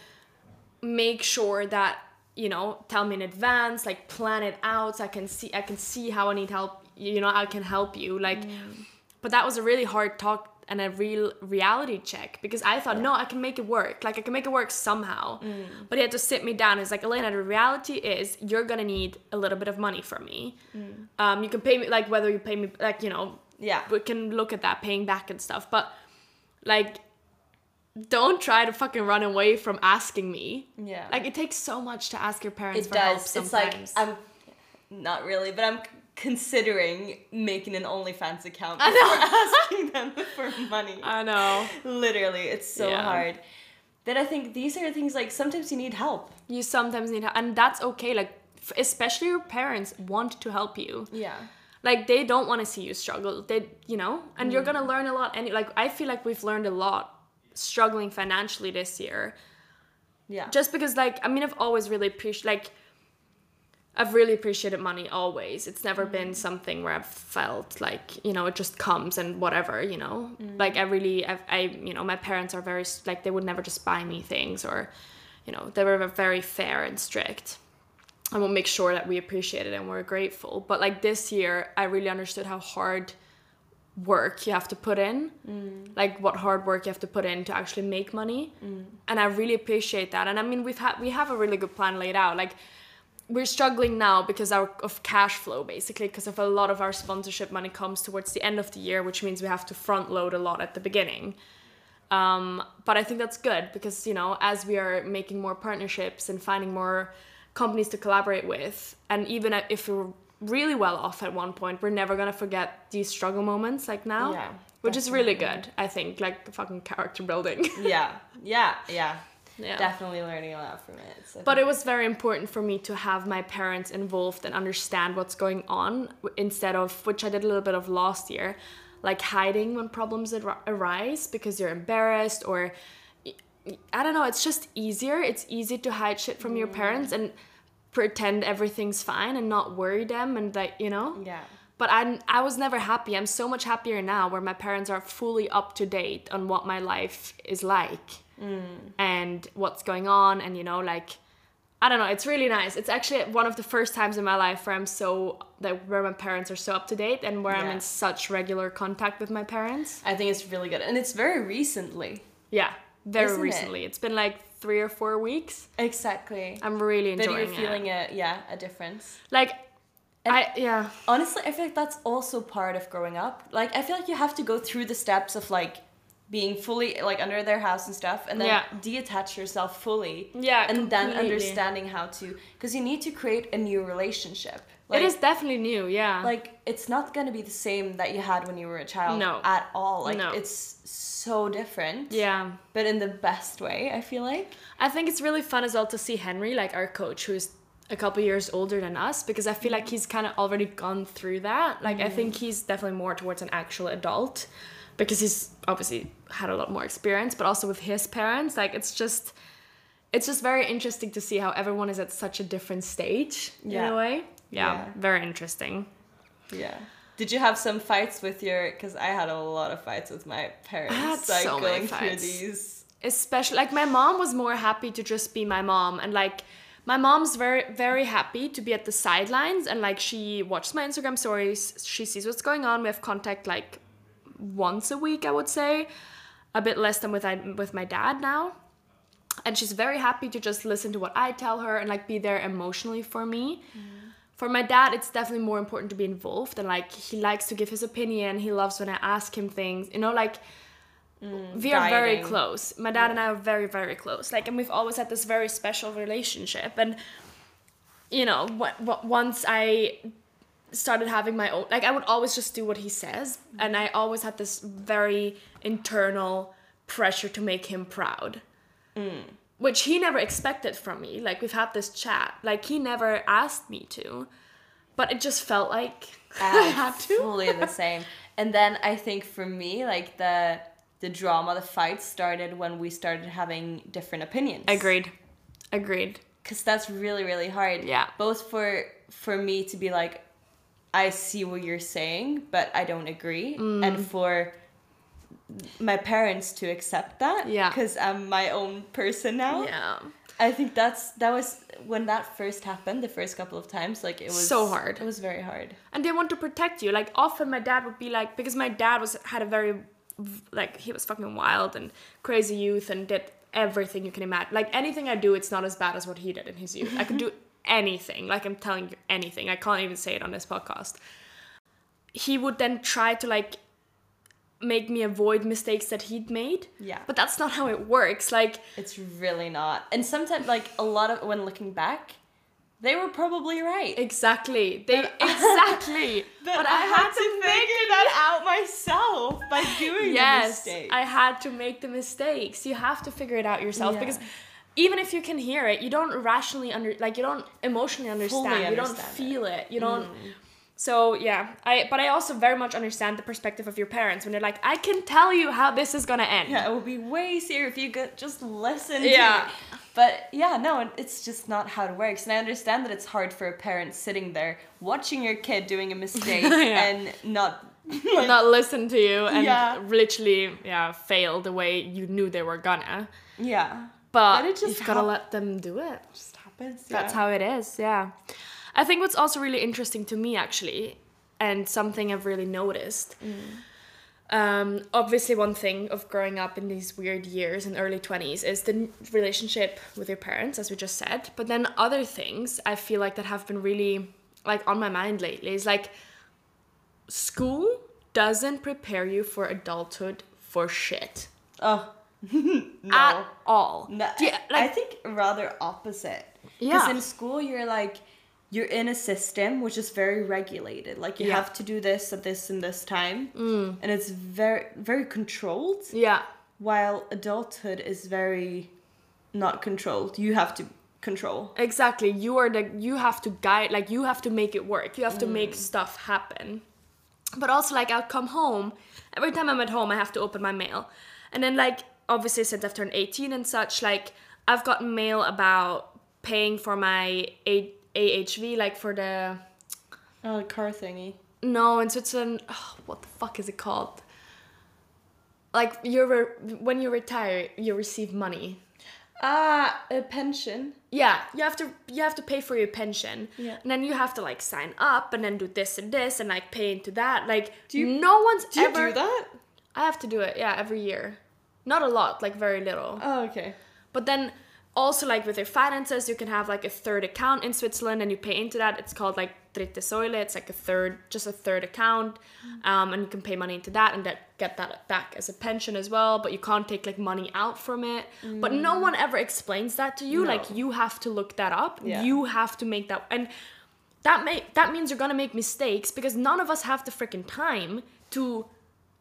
Speaker 4: make sure that, you know, tell me in advance, like plan it out so I can see I can see how I need help, you know, I can help you." Like mm. but that was a really hard talk and a real reality check because I thought, no, I can make it work. Like I can make it work somehow. But he had to sit me down. He's like, Elena, the reality is you're gonna need a little bit of money from me. Um, you can pay me like whether you pay me like you know
Speaker 2: yeah
Speaker 4: we can look at that paying back and stuff. But like, don't try to fucking run away from asking me.
Speaker 2: yeah
Speaker 4: Like it takes so much to ask your parents
Speaker 2: it
Speaker 4: for help
Speaker 2: does
Speaker 4: sometimes.
Speaker 2: it's like i'm not really but i'm considering making an onlyfans account before asking them for money
Speaker 4: I know.
Speaker 2: literally it's so
Speaker 4: Yeah.
Speaker 2: hard that i think these are things like sometimes you need help
Speaker 4: You sometimes need help, and that's okay. Like f- especially your parents want to help you.
Speaker 2: yeah
Speaker 4: like they don't want to see you struggle they you know and you're mm. gonna learn a lot and like i feel like we've learned a lot struggling financially this year
Speaker 2: yeah
Speaker 4: just because like i mean i've always really appreciated like i've really appreciated money always. It's never mm. been something where i've felt like you know it just comes and whatever you know? Mm. Like i really I've, i you know my parents are very like they would never just buy me things or you know they were very fair and strict. And we'll make sure that we appreciate it and we're grateful. But like this year, I really understood how hard work you have to put in, mm. like what hard work you have to put in to actually make money, and I really appreciate that. And I mean, we've had we have a really good plan laid out. Like we're struggling now because our of cash flow basically because of a lot of our sponsorship money comes towards the end of the year, which means we have to front load a lot at the beginning. Um, but I think that's good because you know as we are making more partnerships and finding more companies to collaborate with, and even if we're really well off at one point, we're never gonna forget these struggle moments like now,
Speaker 2: Yeah,
Speaker 4: which is really good. I think like fucking character building.
Speaker 2: yeah yeah yeah
Speaker 4: yeah.
Speaker 2: definitely learning a lot from it so
Speaker 4: But it was very important for me to have my parents involved and understand what's going on instead of, which I did a little bit of last year, like hiding when problems ar- arise because you're embarrassed or I don't know, it's just easier. It's easy to hide shit from your parents mm. and pretend everything's fine and not worry them and like, you know?
Speaker 2: yeah
Speaker 4: But I'm, I was never happy. I'm so much happier now where my parents are fully up to date on what my life is like and what's going on and you know like I don't know. It's really nice. It's actually one of the first times in my life where I'm so that where my parents are so up to date and where I'm in such regular contact with my parents.
Speaker 2: I think it's really good, and it's very recently.
Speaker 4: Yeah, very
Speaker 2: Isn't
Speaker 4: recently. It? has been like three or four weeks.
Speaker 2: Exactly.
Speaker 4: I'm really enjoying That
Speaker 2: you're feeling
Speaker 4: it.
Speaker 2: a yeah a difference.
Speaker 4: Like, I yeah.
Speaker 2: Honestly, I feel like that's also part of growing up. Like I feel like you have to go through the steps of like being fully like under their house and stuff, and then
Speaker 4: Yeah.
Speaker 2: detach yourself fully.
Speaker 4: Yeah,
Speaker 2: and then understanding how to, because you need to create a new relationship. Like,
Speaker 4: it is definitely new. Yeah.
Speaker 2: like it's not gonna be the same that you had when you were a child.
Speaker 4: No.
Speaker 2: at all. Like
Speaker 4: No.
Speaker 2: it's so different.
Speaker 4: yeah.
Speaker 2: but in the best way. I feel like.
Speaker 4: I think it's really fun as well to see Henry, like our coach, who's a couple years older than us, because I feel like mm-hmm. he's kind of already gone through that. Like, I mm-hmm. think he's definitely more towards an actual adult because he's obviously had a lot more experience, but also with his parents. Like, it's just. It's just very interesting to see how everyone is at such a different stage in
Speaker 2: Yeah.
Speaker 4: a way. Yeah,
Speaker 2: Yeah.
Speaker 4: very interesting.
Speaker 2: Yeah. Did you have some fights with your? Because I had a lot of fights with my parents.
Speaker 4: I had
Speaker 2: like
Speaker 4: so many
Speaker 2: going through
Speaker 4: fights.
Speaker 2: these.
Speaker 4: especially like my mom was more happy to just be my mom and like my mom's very very happy to be at the sidelines and like she watches my instagram stories she sees what's going on we have contact like once a week i would say a bit less than with I, with my dad now and she's very happy to just listen to what i tell her and like be there emotionally for me mm-hmm. for my dad it's definitely more important to be involved and like he likes to give his opinion he loves when i ask him things you know like mm, we are very close. My dad and I are very, very close. Like, and we've always had this very special relationship. And you know, wh- wh- once I started having my own, like, I would always just do what he says, and I always had this very internal pressure to make him proud, mm. which he never expected from me. Like, we've had this chat. Like, he never asked me to, but it just felt like I had to.
Speaker 2: fully the same. And then I think for me, like the the drama, the fights started when we started having different opinions.
Speaker 4: Agreed. Agreed.
Speaker 2: Because that's really really hard.
Speaker 4: Yeah.
Speaker 2: Both for for me to be like, I see what you're saying, but I don't agree,
Speaker 4: Mm.
Speaker 2: and for my parents to accept that.
Speaker 4: Yeah.
Speaker 2: Because I'm my own person now.
Speaker 4: Yeah.
Speaker 2: I think that's that was when that first happened the first couple of times like it was
Speaker 4: So hard.
Speaker 2: It was very hard.
Speaker 4: and they want to protect you. Like often my dad would be like because my dad was had a very like he was fucking wild and crazy youth and did everything you can imagine. Like anything I do, it's not as bad as what he did in his youth. I could do anything. Like I'm telling you anything. I can't even say it on this podcast. He would then try to like make me avoid mistakes that he'd made.
Speaker 2: Yeah.
Speaker 4: But that's not how it works. Like
Speaker 2: It's really not. And sometimes like a lot of when looking back, they were probably right.
Speaker 4: exactly. They exactly.
Speaker 2: but, I, had to figure that out myself by doing the
Speaker 4: yes i had to make the mistakes you have to figure it out yourself
Speaker 2: Yeah.
Speaker 4: because even if you can hear it you don't rationally under like you don't emotionally understand you don't
Speaker 2: understand it.
Speaker 4: feel it, you don't mm. so yeah i but i also very much understand the perspective of your parents when they're like i can tell you how this is gonna end
Speaker 2: yeah, it would be way easier if you could just listen
Speaker 4: Yeah.
Speaker 2: But yeah, no, it's just not how it works. And I understand that it's hard for a parent sitting there watching your kid doing a mistake
Speaker 4: Yeah.
Speaker 2: and not
Speaker 4: not listen to you and
Speaker 2: Yeah.
Speaker 4: literally yeah fail the way you knew they were gonna
Speaker 2: yeah.
Speaker 4: But,
Speaker 2: But it just
Speaker 4: you've gotta let them do it
Speaker 2: Just happens.
Speaker 4: That's how it is, yeah. I think what's also really interesting to me, actually, and something I've really noticed. Um, obviously, one thing of growing up in these weird years in early 20s is the relationship with your parents, as we just said. But then other things I feel like that have been really like on my mind lately is like school doesn't prepare you for adulthood for shit
Speaker 2: Oh. no.
Speaker 4: at all.
Speaker 2: No,
Speaker 4: Yeah,
Speaker 2: I think rather opposite.
Speaker 4: Yeah.
Speaker 2: Because in school, you're like, you're in a system which is very regulated. Like you
Speaker 4: Yeah.
Speaker 2: have to do this at this and this time, mm. and it's very very controlled.
Speaker 4: yeah,
Speaker 2: While adulthood is very not controlled. You have to control.
Speaker 4: Exactly. You are the you have to guide like you have to make it work. You have to make mm. stuff happen. But also like I'll come home. Every time I'm at home I have to open my mail. And then like obviously since I've turned 18 and such, like I've gotten mail about paying for my A- AHV, like for the
Speaker 2: Oh, the car thingy.
Speaker 4: no, in Switzerland, oh, what the fuck is it called? Like you're re- when you retire, you receive money.
Speaker 2: Ah, a pension.
Speaker 4: Yeah, you have to you have to pay for your pension.
Speaker 2: Yeah.
Speaker 4: And then you have to like sign up and then do this and this and like pay into that. Like do
Speaker 2: you-
Speaker 4: no one's
Speaker 2: Do you
Speaker 4: ever
Speaker 2: do that?
Speaker 4: I have to do it, yeah, every year. Not a lot, like very little.
Speaker 2: Oh, okay.
Speaker 4: But then also like with your finances, you can have like a third account in Switzerland and you pay into that. It's called like dritte Säule. It's like a third, just a third account, um, and you can pay money into that and that get that back as a pension as well. But you can't take like money out from it. But no one ever explains that to you. Like you have to look that up.
Speaker 2: Yeah.
Speaker 4: You have to make that and. That may that means you're gonna make mistakes because none of us have the freaking time to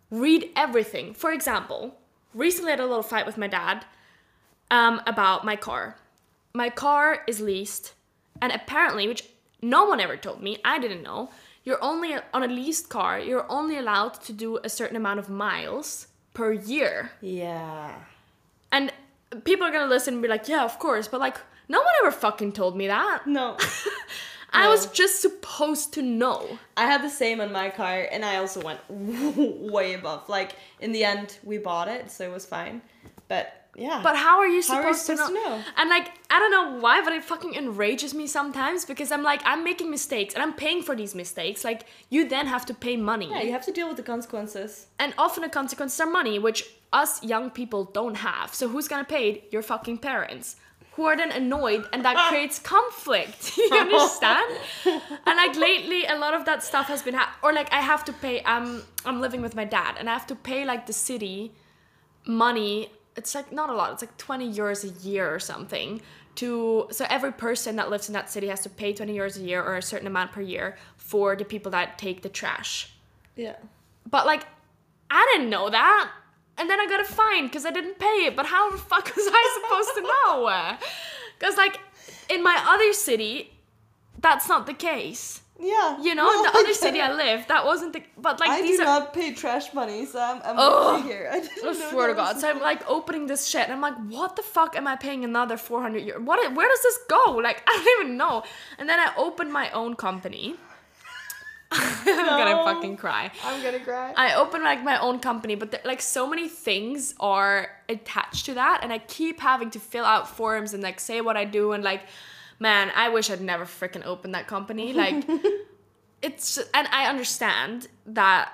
Speaker 4: read everything. For example, recently I had a little fight with my dad um, about my car. My car is leased, and apparently, which no one ever told me, I didn't know, you're only on a leased car, you're only allowed to do a certain amount of miles per year.
Speaker 2: Yeah.
Speaker 4: And people are gonna listen and be like, yeah, of course, but like, no one ever fucking told me that.
Speaker 2: No.
Speaker 4: I was just supposed to know.
Speaker 2: I had the same on my car, and I also went way above. Like in the end, we bought it, so it was fine. But yeah.
Speaker 4: But how are you supposed,
Speaker 2: are you
Speaker 4: to, know?
Speaker 2: to know?
Speaker 4: And like, I don't know why, but it fucking enrages me sometimes because I'm like, I'm making mistakes and I'm paying for these mistakes. Like, you then have to pay money.
Speaker 2: yeah, you have to deal with the consequences.
Speaker 4: and often the consequences are money, which us young people don't have. So who's gonna pay it? Your fucking parents. Who are then annoyed and that creates conflict. you understand? and like lately a lot of that stuff has been ha- or like I have to pay um I'm living with my dad and I have to pay like the city money it's like not a lot it's like 20 euros a year or something to so every person that lives in that city has to pay 20 euros a year or a certain amount per year for the people that take the trash
Speaker 2: Yeah.
Speaker 4: but like i didn't know that and then i got a fine because i didn't pay it but how the fuck was i supposed to know because like in my other city that's not the case
Speaker 2: Yeah.
Speaker 4: you know
Speaker 2: No,
Speaker 4: in the
Speaker 2: I
Speaker 4: other city
Speaker 2: it.
Speaker 4: i live that wasn't the but like
Speaker 2: I
Speaker 4: these
Speaker 2: do
Speaker 4: are
Speaker 2: not pay trash money, so I'm, I'm with here. I,
Speaker 4: I
Speaker 2: know
Speaker 4: swear to God. So I'm like opening this shit, and I'm like, what the fuck am I paying another 400 euros? What? Where does this go? Like, I don't even know. And then I opened my own company. I'm gonna fucking cry.
Speaker 2: I'm gonna cry.
Speaker 4: I opened like my own company, but there, like so many things are attached to that, and I keep having to fill out forms and like say what I do, and like, man, I wish I'd never freaking opened that company. Like, it's and I understand that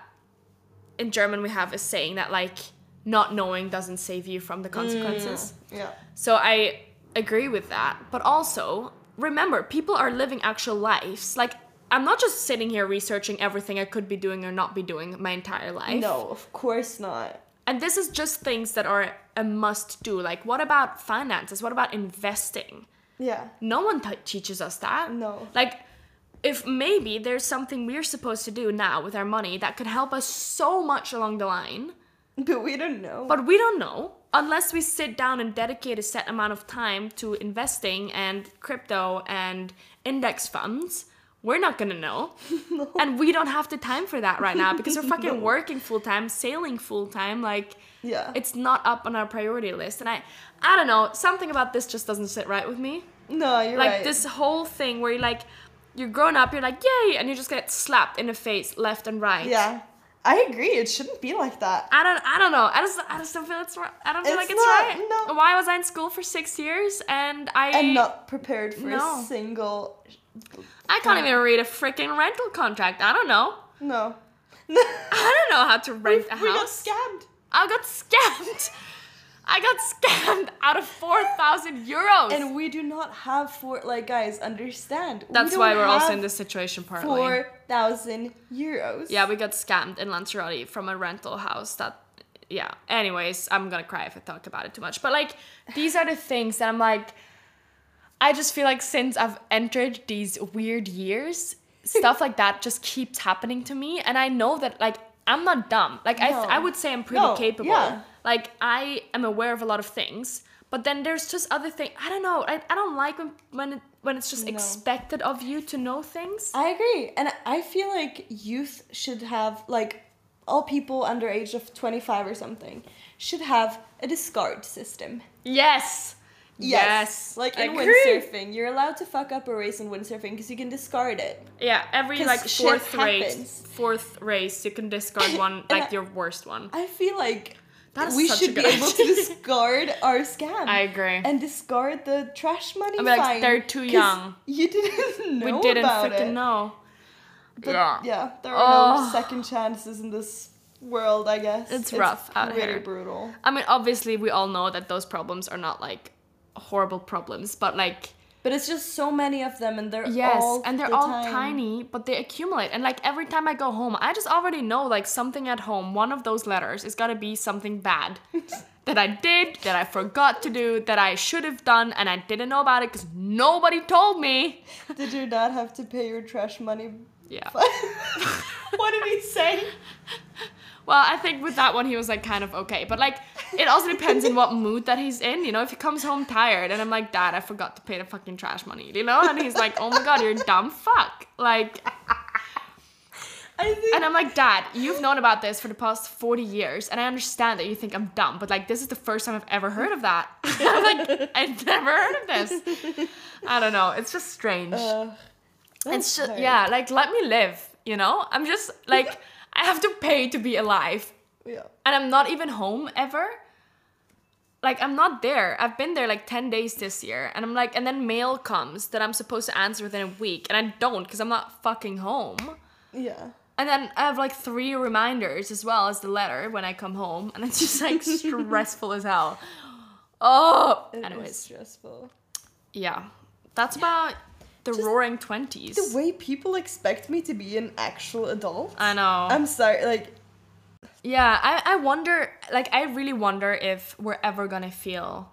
Speaker 4: in German we have a saying that like not knowing doesn't save you from the consequences.
Speaker 2: Mm, yeah.
Speaker 4: So I agree with that. But also, remember, people are living actual lives. Like, I'm not just sitting here researching everything I could be doing or not be doing my entire life.
Speaker 2: No, of course not.
Speaker 4: And this is just things that are a must do. Like, what about finances? What about investing?
Speaker 2: Yeah.
Speaker 4: No one t- teaches us that.
Speaker 2: No.
Speaker 4: Like, if maybe there's something we're supposed to do now with our money that could help us so much along the line,
Speaker 2: But we don't know.
Speaker 4: but we don't know unless we sit down and dedicate a set amount of time to investing and crypto and index funds. We're not gonna know. And we don't have the time for that right now because we're fucking
Speaker 2: No.
Speaker 4: working full time, sailing full time. Like,
Speaker 2: Yeah.
Speaker 4: it's not up on our priority list. And I, I don't know, something about this just doesn't sit right with me.
Speaker 2: no, you're
Speaker 4: Like
Speaker 2: right.
Speaker 4: this whole thing where you're like, you're grown up, you're like, yay, and you just get slapped in the face left and right.
Speaker 2: Yeah. I agree. It shouldn't be like that.
Speaker 4: I don't, I don't know. I just, I just don't feel it's right. I don't feel
Speaker 2: It's
Speaker 4: like it's
Speaker 2: not,
Speaker 4: right.
Speaker 2: no.
Speaker 4: Why was I in school for six years and I,
Speaker 2: And not prepared for
Speaker 4: No.
Speaker 2: a single.
Speaker 4: I can't even read a freaking rental contract. I don't know.
Speaker 2: No.
Speaker 4: I don't know how to rent a house.
Speaker 2: we got scammed.
Speaker 4: I got scammed. I got scammed out of four thousand euros.
Speaker 2: And we do not have four. Like, guys, understand.
Speaker 4: That's
Speaker 2: don't
Speaker 4: why we're also in this situation partly.
Speaker 2: Four thousand euros.
Speaker 4: Yeah, we got scammed in Lanzarote from a rental house that yeah. Anyways, I'm gonna cry if I talk about it too much. But like these are the things that I'm like I just feel like since I've entered these weird years, stuff like that just keeps happening to me. And I know that like I'm not dumb. Like I
Speaker 2: No.
Speaker 4: I would say I'm pretty
Speaker 2: No,
Speaker 4: capable.
Speaker 2: yeah.
Speaker 4: Like I am aware of a lot of things. But then there's just other things. I don't know. I, I don't like when when it, when it's just
Speaker 2: No.
Speaker 4: expected of you to know things.
Speaker 2: I agree. And I feel like youth should have, like, all people under age of 25 or something should have a discard system.
Speaker 4: Yes. Yes.
Speaker 2: Like in
Speaker 4: Agree.
Speaker 2: windsurfing, you're allowed to fuck up a race in windsurfing because you can discard it.
Speaker 4: Yeah, every like fourth race,
Speaker 2: happens.
Speaker 4: fourth race, you can discard one like
Speaker 2: I-
Speaker 4: your worst one.
Speaker 2: I feel like
Speaker 4: That's
Speaker 2: we
Speaker 4: such a
Speaker 2: should be
Speaker 4: good
Speaker 2: able to discard our scam.
Speaker 4: I agree.
Speaker 2: And discard the trash money.
Speaker 4: I mean, like,
Speaker 2: fine,
Speaker 4: they're too young.
Speaker 2: You didn't know
Speaker 4: we didn't
Speaker 2: about
Speaker 4: freaking
Speaker 2: it.
Speaker 4: know.
Speaker 2: But
Speaker 4: Yeah.
Speaker 2: yeah, there are
Speaker 4: Oh.
Speaker 2: no second chances in this world. I guess
Speaker 4: It's rough out
Speaker 2: pretty
Speaker 4: here.
Speaker 2: brutal.
Speaker 4: I mean, obviously, we all know that those problems are not like horrible problems, but like
Speaker 2: But it's just so many of them, and they're
Speaker 4: yes,
Speaker 2: all
Speaker 4: and they're
Speaker 2: the
Speaker 4: all
Speaker 2: time.
Speaker 4: tiny, but they accumulate. And like every time I go home, I just already know like something at home. One of those letters is gotta be something bad that I did, that I forgot to do, that I should have done, and I didn't know about it because nobody told me.
Speaker 2: Did your dad have to pay your trash money?
Speaker 4: Yeah.
Speaker 2: what did he say?
Speaker 4: Well, I think with that one he was like kind of okay, but like it also depends in what mood that he's in. You know, if he comes home tired and I'm like, Dad, I forgot to pay the fucking trash money, you know, and he's like, Oh my god, you're a dumb fuck, like,
Speaker 2: I think
Speaker 4: and I'm like, Dad, you've known about this for the past forty years, and I understand that you think I'm dumb, but like this is the first time I've ever heard of that. I'm like, I've never heard of this. I don't know. It's just strange.
Speaker 2: uh,
Speaker 4: it's just
Speaker 2: hard.
Speaker 4: yeah, like let me live. You know, I'm just like I have to pay to be alive
Speaker 2: yeah.
Speaker 4: and I'm not even home ever. Like I'm not there. I've been there like 10 days this year and I'm like and then mail comes that I'm supposed to answer within a week and I don't cuz I'm not fucking home.
Speaker 2: Yeah.
Speaker 4: And then I have like three reminders as well as the letter when I come home and it's just like stressful as hell. Oh,
Speaker 2: It is
Speaker 4: anyways.
Speaker 2: stressful.
Speaker 4: Yeah. That's about the roaring 20s.
Speaker 2: The way people expect me to be an actual adult.
Speaker 4: I know.
Speaker 2: I'm sorry, like
Speaker 4: yeah, I I wonder like I really wonder if we're ever to feel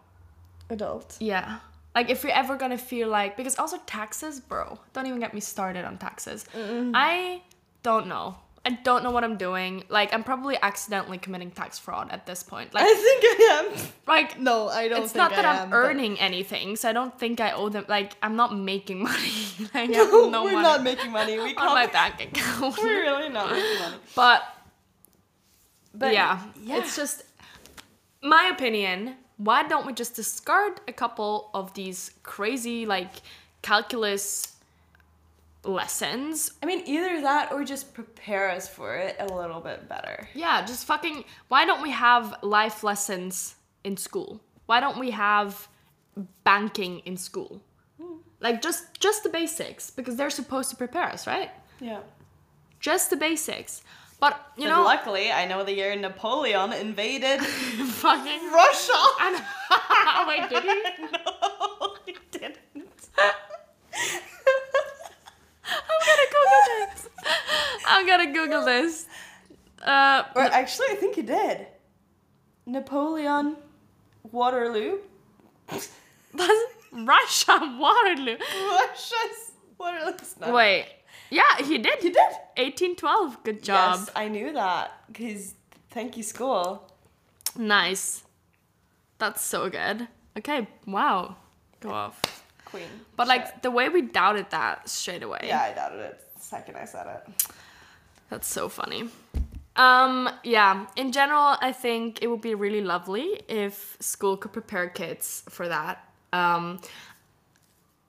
Speaker 2: adult.
Speaker 4: Yeah. Like if you're ever gonna feel like because also taxes, bro. Don't even get me started on taxes. I don't know. I don't know what I'm doing. Like I'm probably accidentally committing tax fraud at this point. Like
Speaker 2: I think I am.
Speaker 4: like
Speaker 2: No, I don't
Speaker 4: it's
Speaker 2: think
Speaker 4: not that
Speaker 2: I
Speaker 4: am
Speaker 2: but-
Speaker 4: earning anything, so I don't think I owe them. Like I'm not making money. like, I have
Speaker 2: No,
Speaker 4: no
Speaker 2: we're
Speaker 4: money
Speaker 2: not making money. We
Speaker 4: on my
Speaker 2: can't.
Speaker 4: bank account.
Speaker 2: We're really not making money.
Speaker 4: but
Speaker 2: But
Speaker 4: yeah,
Speaker 2: yeah.
Speaker 4: it's just my opinion. Why don't we just discard a couple of these crazy like calculus lessons?
Speaker 2: I mean, either that or just prepare us for it a little bit better.
Speaker 4: Yeah, just fucking. Why don't we have life lessons in school? Why don't we have banking in school? Hmm. Like just just the basics because they're supposed to prepare us, right?
Speaker 2: Yeah.
Speaker 4: Just the basics. But you
Speaker 2: You
Speaker 4: know,
Speaker 2: luckily, I know the year Napoleon invaded
Speaker 4: fucking
Speaker 2: Russia.
Speaker 4: And wait, did he?
Speaker 2: no, he didn't.
Speaker 4: I'm gonna Google this. I'm gonna Google this. Uh,
Speaker 2: Or actually, I think he did. Napoleon Waterloo.
Speaker 4: that's Russia Waterloo.
Speaker 2: Russia's Waterloo's not.
Speaker 4: Wait, yeah, he did.
Speaker 2: He did.
Speaker 4: 1812. Good job.
Speaker 2: Yes, I knew that. Cause thank you, school.
Speaker 4: Nice. That's so good. Okay, wow. Go off.
Speaker 2: Queen.
Speaker 4: But like the way we doubted that straight away.
Speaker 2: yeah, I doubted it. the Second I said it.
Speaker 4: That's so funny. Um, yeah, in general, I think it would be really lovely if school could prepare kids for that. Um,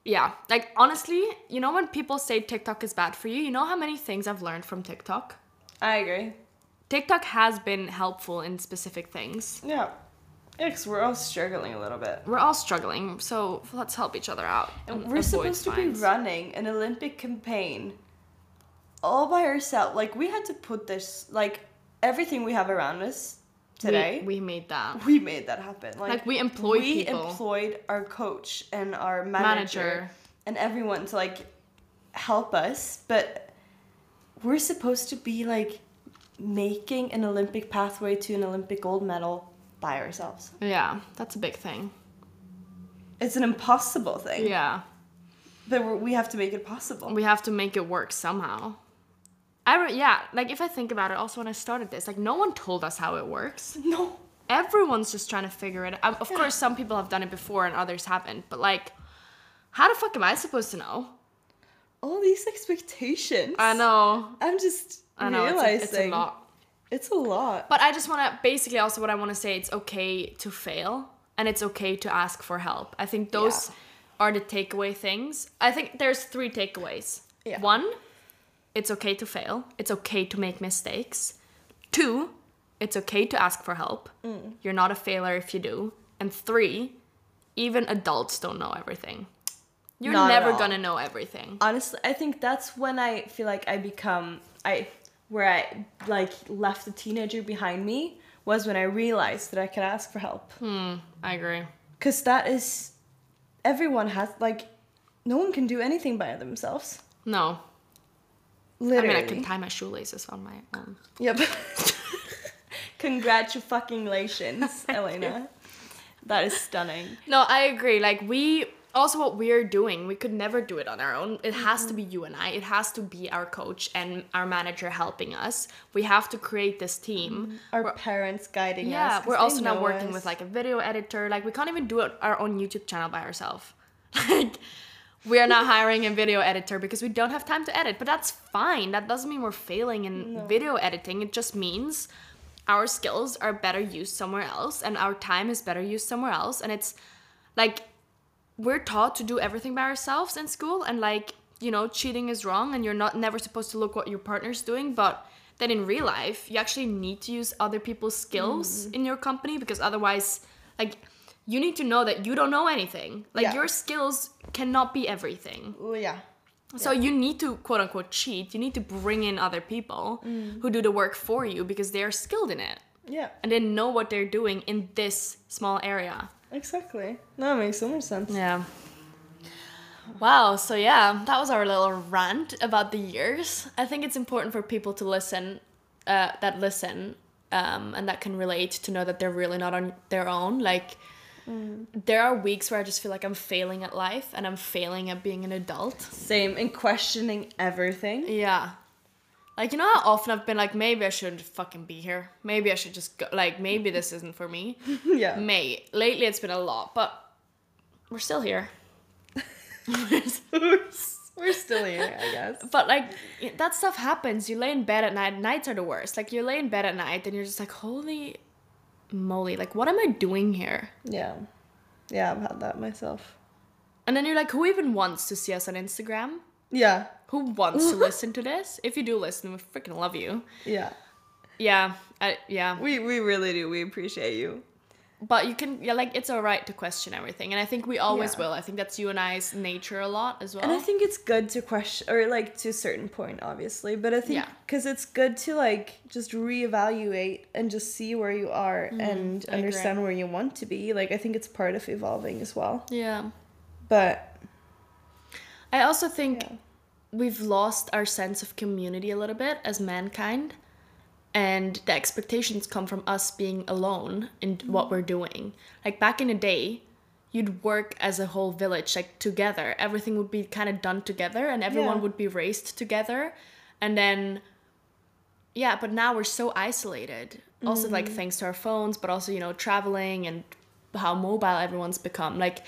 Speaker 4: yeah, like honestly, you know, when people say TikTok is bad for you, you know how many things I've learned from TikTok?
Speaker 2: I agree.
Speaker 4: TikTok has been helpful in specific things.
Speaker 2: Yeah. Yeah, because we're all struggling a little bit.
Speaker 4: We're all struggling, so let's help each other out.
Speaker 2: And
Speaker 4: and
Speaker 2: we're supposed to be running an Olympic campaign all by ourselves. Like, we had to put this, like, everything we have around us today.
Speaker 4: We, we made that.
Speaker 2: we made that happen. Like,
Speaker 4: Like, we employed
Speaker 2: we
Speaker 4: people.
Speaker 2: employed our coach and our manager,
Speaker 4: Manager.
Speaker 2: and everyone to like help us. But we're supposed to be like making an Olympic pathway to an Olympic gold medal by ourselves.
Speaker 4: Yeah, that's a big thing.
Speaker 2: It's an impossible thing.
Speaker 4: Yeah.
Speaker 2: But we have to make it possible.
Speaker 4: we have to make it work somehow. I re- yeah, like if I think about it, also when I started this, like no one told us how it works.
Speaker 2: no.
Speaker 4: Everyone's just trying to figure it out. Of course, some people have done it before and others haven't, but like, how the fuck am I supposed to know?
Speaker 2: All these expectations.
Speaker 4: I know,
Speaker 2: I'm just
Speaker 4: I know, it's a, it's a lot.
Speaker 2: It's a lot.
Speaker 4: But I just want to basically also what I want to say it's okay to fail and it's okay to ask for help. I think those are the takeaway things. I think there's three takeaways.
Speaker 2: Yeah.
Speaker 4: One, it's okay to fail. It's okay to make mistakes. Two, it's okay to ask for help. You're not a failure if you do. And three, even adults don't know everything. You're
Speaker 2: Not
Speaker 4: never gonna know everything.
Speaker 2: honestly i think that's when i feel like i become i where i like left the teenager behind me was when i realized that i could ask for help Hmm,
Speaker 4: I agree.
Speaker 2: because that is everyone has like no one can do anything by themselves
Speaker 4: No.
Speaker 2: Literally
Speaker 4: I mean, I can tie my shoelaces on my own.
Speaker 2: yep congratulations elena that is stunning
Speaker 4: No, I agree. Like we also what we're doing, we could never do it on our own. It has to be mm-hmm. you and I. It has to be our coach and our manager helping us. We have to create this team. Mm-hmm.
Speaker 2: our parents guiding us
Speaker 4: Yeah, we're also now working
Speaker 2: us.
Speaker 4: with like a video editor. Like we can't even do it our own YouTube channel by ourselves. Like we are now hiring a video editor because we don't have time to edit. But that's fine. That doesn't mean we're failing in video editing. It just means our skills are better used somewhere else and our time is better used somewhere else. And it's like we're taught to do everything by ourselves in school and like you know cheating is wrong and you're not never supposed to look what your partner's doing but then in real life you actually need to use other people's skills mm. in your company because otherwise like you need to know that you don't know anything. Like
Speaker 2: Yeah.
Speaker 4: your skills cannot be everything.
Speaker 2: Yeah.
Speaker 4: So you need to quote unquote cheat. You need to bring in other people who do the work for you because they are skilled in it.
Speaker 2: Yeah.
Speaker 4: And they know what they're doing in this small area.
Speaker 2: Exactly. No it makes so much sense.
Speaker 4: Yeah. Wow, so yeah, that was our little rant about the years. I think it's important for people to listen, uh, that listen, um, and that can relate to know that they're really not on their own. Like, Mm. there are weeks where I just feel like I'm failing at life and I'm failing at being an adult.
Speaker 2: same and questioning everything
Speaker 4: Yeah. Like, you know how often I've been like, maybe I shouldn't fucking be here. Maybe I should just go. Like, maybe this isn't for me.
Speaker 2: yeah
Speaker 4: May. Lately, it's been a lot, but we're still here.
Speaker 2: We're still here, I guess.
Speaker 4: But like that stuff happens. You lay in bed at night. Nights are the worst. Like you lay in bed at night and you're just like, holy moly, like what am I doing here?
Speaker 2: Yeah. Yeah, I've had that myself.
Speaker 4: And then you're like, who even wants to see us on Instagram?
Speaker 2: Yeah.
Speaker 4: Who wants to listen to this? If you do listen, we freaking love you.
Speaker 2: Yeah.
Speaker 4: Yeah, I, yeah.
Speaker 2: We we really do. We appreciate you.
Speaker 4: But you can, yeah, like it's alright to question everything, and I think we always
Speaker 2: Yeah.
Speaker 4: will. I think that's you and I's nature a lot as well.
Speaker 2: And I think it's good to question or like to a certain point obviously, but I think
Speaker 4: Yeah.
Speaker 2: cuz it's good to like just reevaluate and just see where you are mm-hmm. and
Speaker 4: I agree.
Speaker 2: understand where you want to be. Like I think it's part of evolving as well.
Speaker 4: yeah.
Speaker 2: But
Speaker 4: I also think
Speaker 2: Yeah.
Speaker 4: we've lost our sense of community a little bit as mankind. And the expectations come from us being alone in
Speaker 2: Mm-hmm.
Speaker 4: what we're doing. Like back in the day, you'd work as a whole village, like together. Everything would be kind of done together and everyone
Speaker 2: Yeah.
Speaker 4: would be raised together. And then, yeah, but now we're so isolated. Also,
Speaker 2: Mm-hmm.
Speaker 4: like thanks to our phones, but also, you know, traveling and how mobile everyone's become. Like,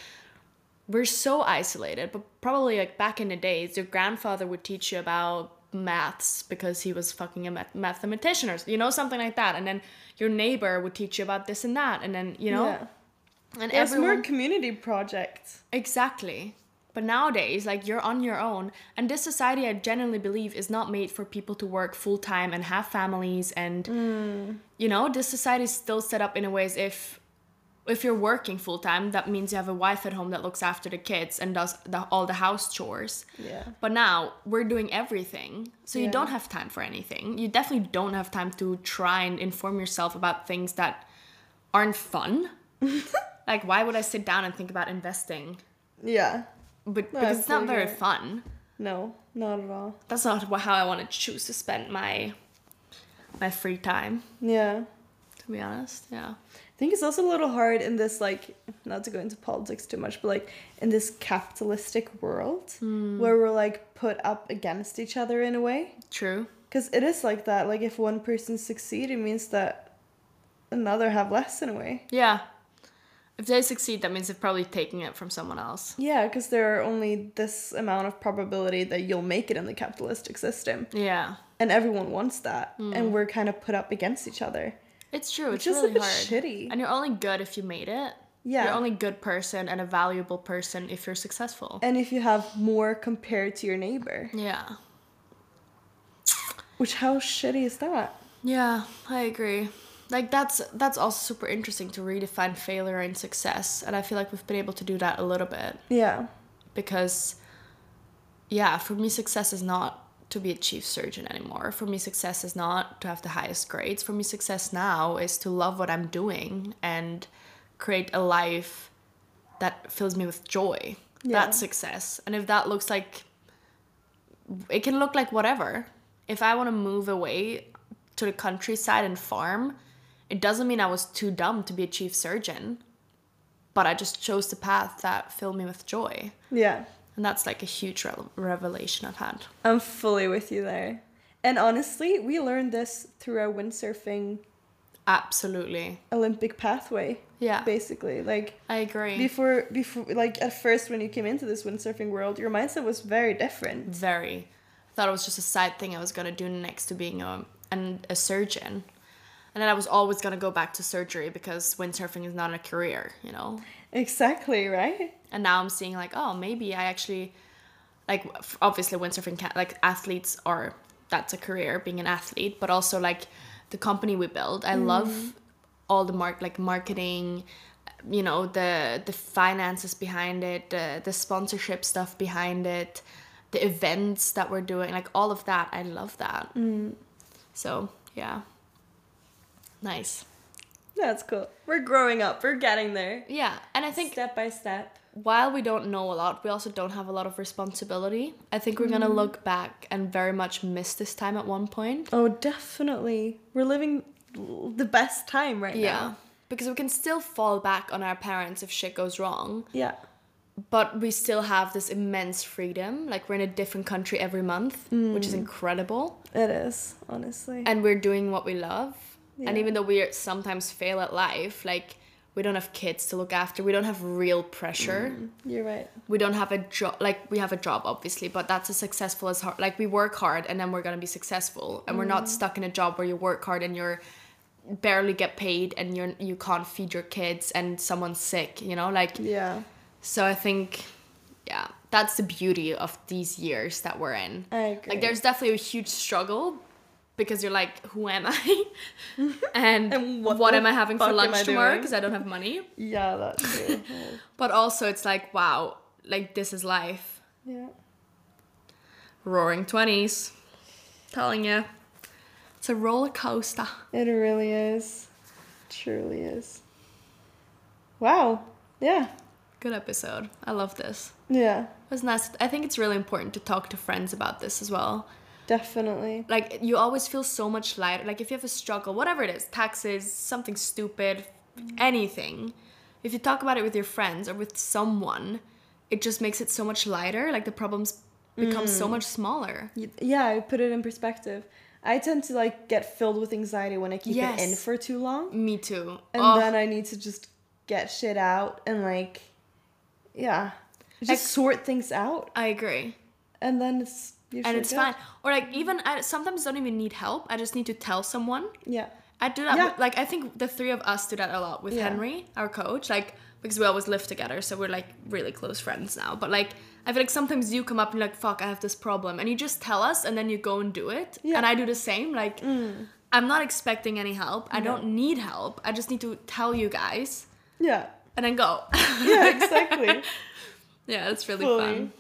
Speaker 4: we're so isolated but probably like back in the days your grandfather would teach you about maths because he was fucking a math- mathematician or you know something like that. And then your neighbor would teach you about this and that. And then you know?
Speaker 2: Yeah.
Speaker 4: and
Speaker 2: It's more
Speaker 4: everyone
Speaker 2: community projects.
Speaker 4: exactly. But nowadays like you're on your own. And this society i genuinely believe is not made for people to work full-time and have families and mm. you know this society is still set up in a way as if if you're working full time, that means you have a wife at home that looks after the kids and does the, all the house chores.
Speaker 2: Yeah.
Speaker 4: But now we're doing everything, so you don't have time for anything. You definitely don't have time to try and inform yourself about things that aren't fun. like, why would I sit down and think about investing?
Speaker 2: Yeah.
Speaker 4: But
Speaker 2: No,
Speaker 4: because it's not very fun.
Speaker 2: No, not at all.
Speaker 4: That's not how I want to choose to spend my my free time.
Speaker 2: Yeah.
Speaker 4: To be honest, yeah.
Speaker 2: I think it's also a little hard in this like not to go into politics too much, but like in this capitalistic world hmm. where we're like put up against each other in a way.
Speaker 4: True.
Speaker 2: Because it is like that. Like if one person succeed, it means that another have less in a way.
Speaker 4: Yeah. If they succeed, that means they're probably taking it from someone else.
Speaker 2: Yeah, because there are only this amount of probability that you'll make it in the capitalistic system,
Speaker 4: Yeah.
Speaker 2: and everyone wants that, and hmm. we're kind of put up against each other.
Speaker 4: It's true. It's really hard.
Speaker 2: shitty.
Speaker 4: And you're only good if you made it.
Speaker 2: Yeah.
Speaker 4: You're only a good person and a valuable person if you're successful.
Speaker 2: and if you have more compared to your neighbor,
Speaker 4: yeah.
Speaker 2: which how shitty is that?
Speaker 4: Yeah, I agree. like that's that's also super interesting to redefine failure and success and i feel like we've been able to do that a little bit
Speaker 2: Yeah.
Speaker 4: because yeah for me success is not to be a chief surgeon anymore. For me success is not to have the highest grades. For me success now is to love what i'm doing and create a life that fills me with joy.
Speaker 2: Yeah.
Speaker 4: that's success. And if that looks like it can look like whatever. If i want to move away to the countryside and farm it doesn't mean i was too dumb to be a chief surgeon but i just chose the path that filled me with joy.
Speaker 2: Yeah.
Speaker 4: And that's like a huge re- revelation I've had.
Speaker 2: I'm fully with you there. And honestly, we learned this through our windsurfing
Speaker 4: Absolutely.
Speaker 2: Olympic pathway.
Speaker 4: Yeah.
Speaker 2: Basically, like
Speaker 4: I agree.
Speaker 2: before, before, like at first when you came into this windsurfing world, your mindset was very different.
Speaker 4: Very. I thought it was just a side thing I was going to do next to being a, an, a surgeon. And then I was always going to go back to surgery because windsurfing is not a career, you know?
Speaker 2: Exactly right.
Speaker 4: And now I'm seeing like, oh, maybe I actually, like, obviously windsurfing, can, like, athletes are, that's a career, being an athlete, but also like the company we build. I love mm-hmm. all the mark, like marketing, you know, the the finances behind it, the the sponsorship stuff behind it, the events that we're doing, like all of that. I love that. Mm. So yeah, nice.
Speaker 2: That's cool. We're growing up. We're getting there.
Speaker 4: Yeah, and I think
Speaker 2: step by step.
Speaker 4: while we don't know a lot, we also don't have a lot of responsibility. I think we're gonna mm. look back and very much miss this time at one point.
Speaker 2: Oh, definitely. We're living the best time right
Speaker 4: Yeah.
Speaker 2: now.
Speaker 4: Because we can still fall back on our parents if shit goes wrong,
Speaker 2: Yeah.
Speaker 4: but we still have this immense freedom. Like we're in a different country every month, which is mm. incredible.
Speaker 2: It is, honestly.
Speaker 4: And we're doing what we love. And even though we sometimes fail at life, like we don't have kids to look after, we don't have real pressure. Mm-hmm.
Speaker 2: You're right.
Speaker 4: we don't have a job like we have a job obviously but that's as successful as hard like we work hard and then we're gonna be successful and we're not mm-hmm. stuck in a job where you work hard and you're barely get paid and you're you can't feed your kids and someone's sick you know like
Speaker 2: Yeah.
Speaker 4: so i think yeah that's the beauty of these years that we're in
Speaker 2: I agree.
Speaker 4: like there's definitely a huge struggle because you're like who am i and,
Speaker 2: And
Speaker 4: what,
Speaker 2: what
Speaker 4: am i having for lunch tomorrow because i don't have money
Speaker 2: Yeah, that's true.
Speaker 4: but also it's like wow like this is life
Speaker 2: yeah.
Speaker 4: roaring 20s telling you it's a roller coaster
Speaker 2: It really is. Truly is. Wow. Yeah.
Speaker 4: good episode i love this
Speaker 2: Yeah.
Speaker 4: it was nice i think it's really important to talk to friends about this as well
Speaker 2: Definitely.
Speaker 4: like you always feel so much lighter like if you have a struggle whatever it is taxes something stupid anything if you talk about it with your friends or with someone it just makes it so much lighter like the problems become so mm. much smaller
Speaker 2: Yeah, I put it in perspective. I tend to like get filled with anxiety when I keep it in for too long.
Speaker 4: me too
Speaker 2: And
Speaker 4: Oh,
Speaker 2: then I need to just get shit out and like yeah. Just sort things out
Speaker 4: i agree
Speaker 2: and then it's usually
Speaker 4: and it's
Speaker 2: good.
Speaker 4: fine or like even i sometimes don't even need help i just need to tell someone
Speaker 2: Yeah.
Speaker 4: I do that.
Speaker 2: Yeah.
Speaker 4: with- Like I think the three of us do that a lot with
Speaker 2: Yeah.
Speaker 4: Henry, our coach. Like because we always live together, so we're like really close friends now. But like I feel like sometimes you come up and you're like, "Fuck, I have this problem," and you just tell us, and then you go and do it.
Speaker 2: Yeah. Mm.
Speaker 4: And I do the same. Like I'm not expecting any help. I don't need help. I just need to tell you guys
Speaker 2: Yeah.
Speaker 4: and then go.
Speaker 2: Yeah, exactly.
Speaker 4: yeah, it's really
Speaker 2: Fully.
Speaker 4: fun.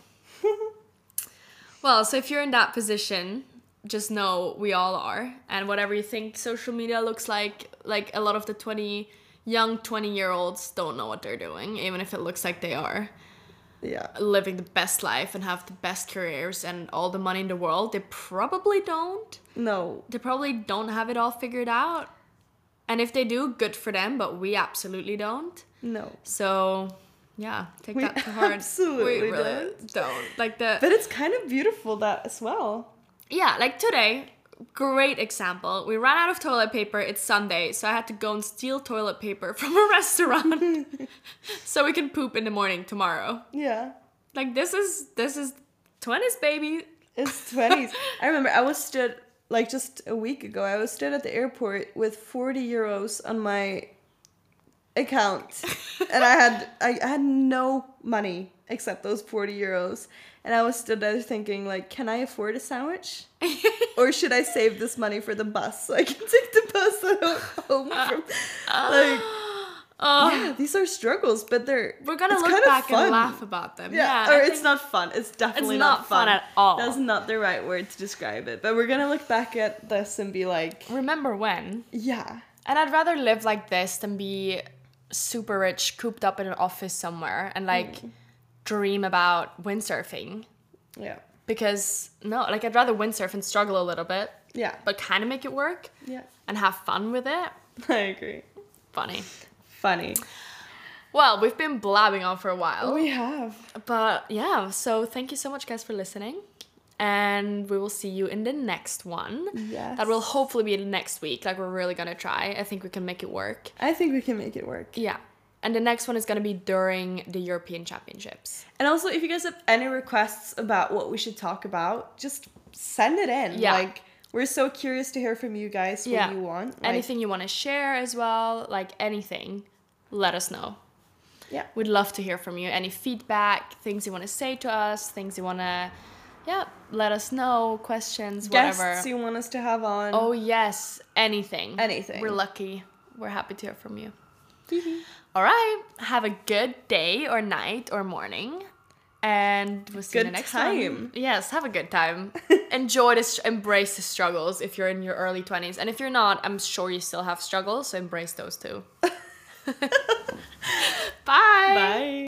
Speaker 4: Well, so if you're in that position, just know we all are. And whatever you think social media looks like, like a lot of the 20 young 20 year olds don't know what they're doing, even if it looks like they are
Speaker 2: yeah.
Speaker 4: living the best life and have the best careers and all the money in the world. They probably don't.
Speaker 2: No.
Speaker 4: They probably don't have it all figured out. And if they do, good for them, but we absolutely don't.
Speaker 2: No.
Speaker 4: So, yeah, take
Speaker 2: We
Speaker 4: that to heart.
Speaker 2: absolutely
Speaker 4: we really don't. Like the
Speaker 2: But it's kind of beautiful that as well.
Speaker 4: yeah, like today, great example. We ran out of toilet paper. It's Sunday, so I had to go and steal toilet paper from a restaurant so we can poop in the morning tomorrow.
Speaker 2: Yeah.
Speaker 4: Like this is this is twenties, baby.
Speaker 2: It's 20s. I remember I was stood like just a week ago. I was stood at the airport with 40 euros on my account. and I had I, I had no money except those 40 euros. And I was stood there thinking, like, can I afford a sandwich? or should I save this money for the bus so I can take the bus home from uh, like uh. yeah, these are struggles, but they're
Speaker 4: We're gonna look back
Speaker 2: fun.
Speaker 4: and laugh about them.
Speaker 2: Yeah,
Speaker 4: Yeah,
Speaker 2: or
Speaker 4: I
Speaker 2: it's not fun. It's definitely
Speaker 4: not fun at all.
Speaker 2: That's not the right word to describe it. But we're gonna look back at this and be like,
Speaker 4: Remember when?
Speaker 2: yeah,
Speaker 4: And I'd rather live like this than be super rich, cooped up in an office somewhere, and hmm. like dream about windsurfing.
Speaker 2: yeah,
Speaker 4: Because no, like I'd rather windsurf and struggle a little bit,
Speaker 2: yeah,
Speaker 4: but kind of make it work
Speaker 2: yeah.
Speaker 4: and have fun with it.
Speaker 2: I agree.
Speaker 4: Funny.
Speaker 2: Funny.
Speaker 4: Well, we've been blabbing on for a while.
Speaker 2: We have.
Speaker 4: But yeah, so thank you so much, guys, for listening. And we will see you in the next one.
Speaker 2: Yes.
Speaker 4: That will hopefully be next week. Like, we're really gonna try. I think we can make it work.
Speaker 2: I think we can make it work.
Speaker 4: Yeah. And the next one is gonna be during the European Championships.
Speaker 2: And also, if you guys have any requests about what we should talk about, just send it in.
Speaker 4: Yeah.
Speaker 2: Like, we're so curious to hear from you guys what
Speaker 4: Yeah.
Speaker 2: you want. Like,
Speaker 4: anything you wanna share as well, like anything, let us know.
Speaker 2: Yeah.
Speaker 4: We'd love to hear from you. Any feedback, things you wanna say to us, things you wanna, yeah, let us know, questions, whatever.
Speaker 2: Guests you want us to have on.
Speaker 4: Oh yes, anything.
Speaker 2: Anything.
Speaker 4: We're lucky. We're happy to hear from you. All right. Have a good day or night or morning. And we'll see you
Speaker 2: Good
Speaker 4: the next
Speaker 2: time.
Speaker 4: one. Yes, have a good time. Enjoy this, embrace the struggles if you're in your early 20s. And if you're not, I'm sure you still have struggles, so embrace those too. Bye. Bye.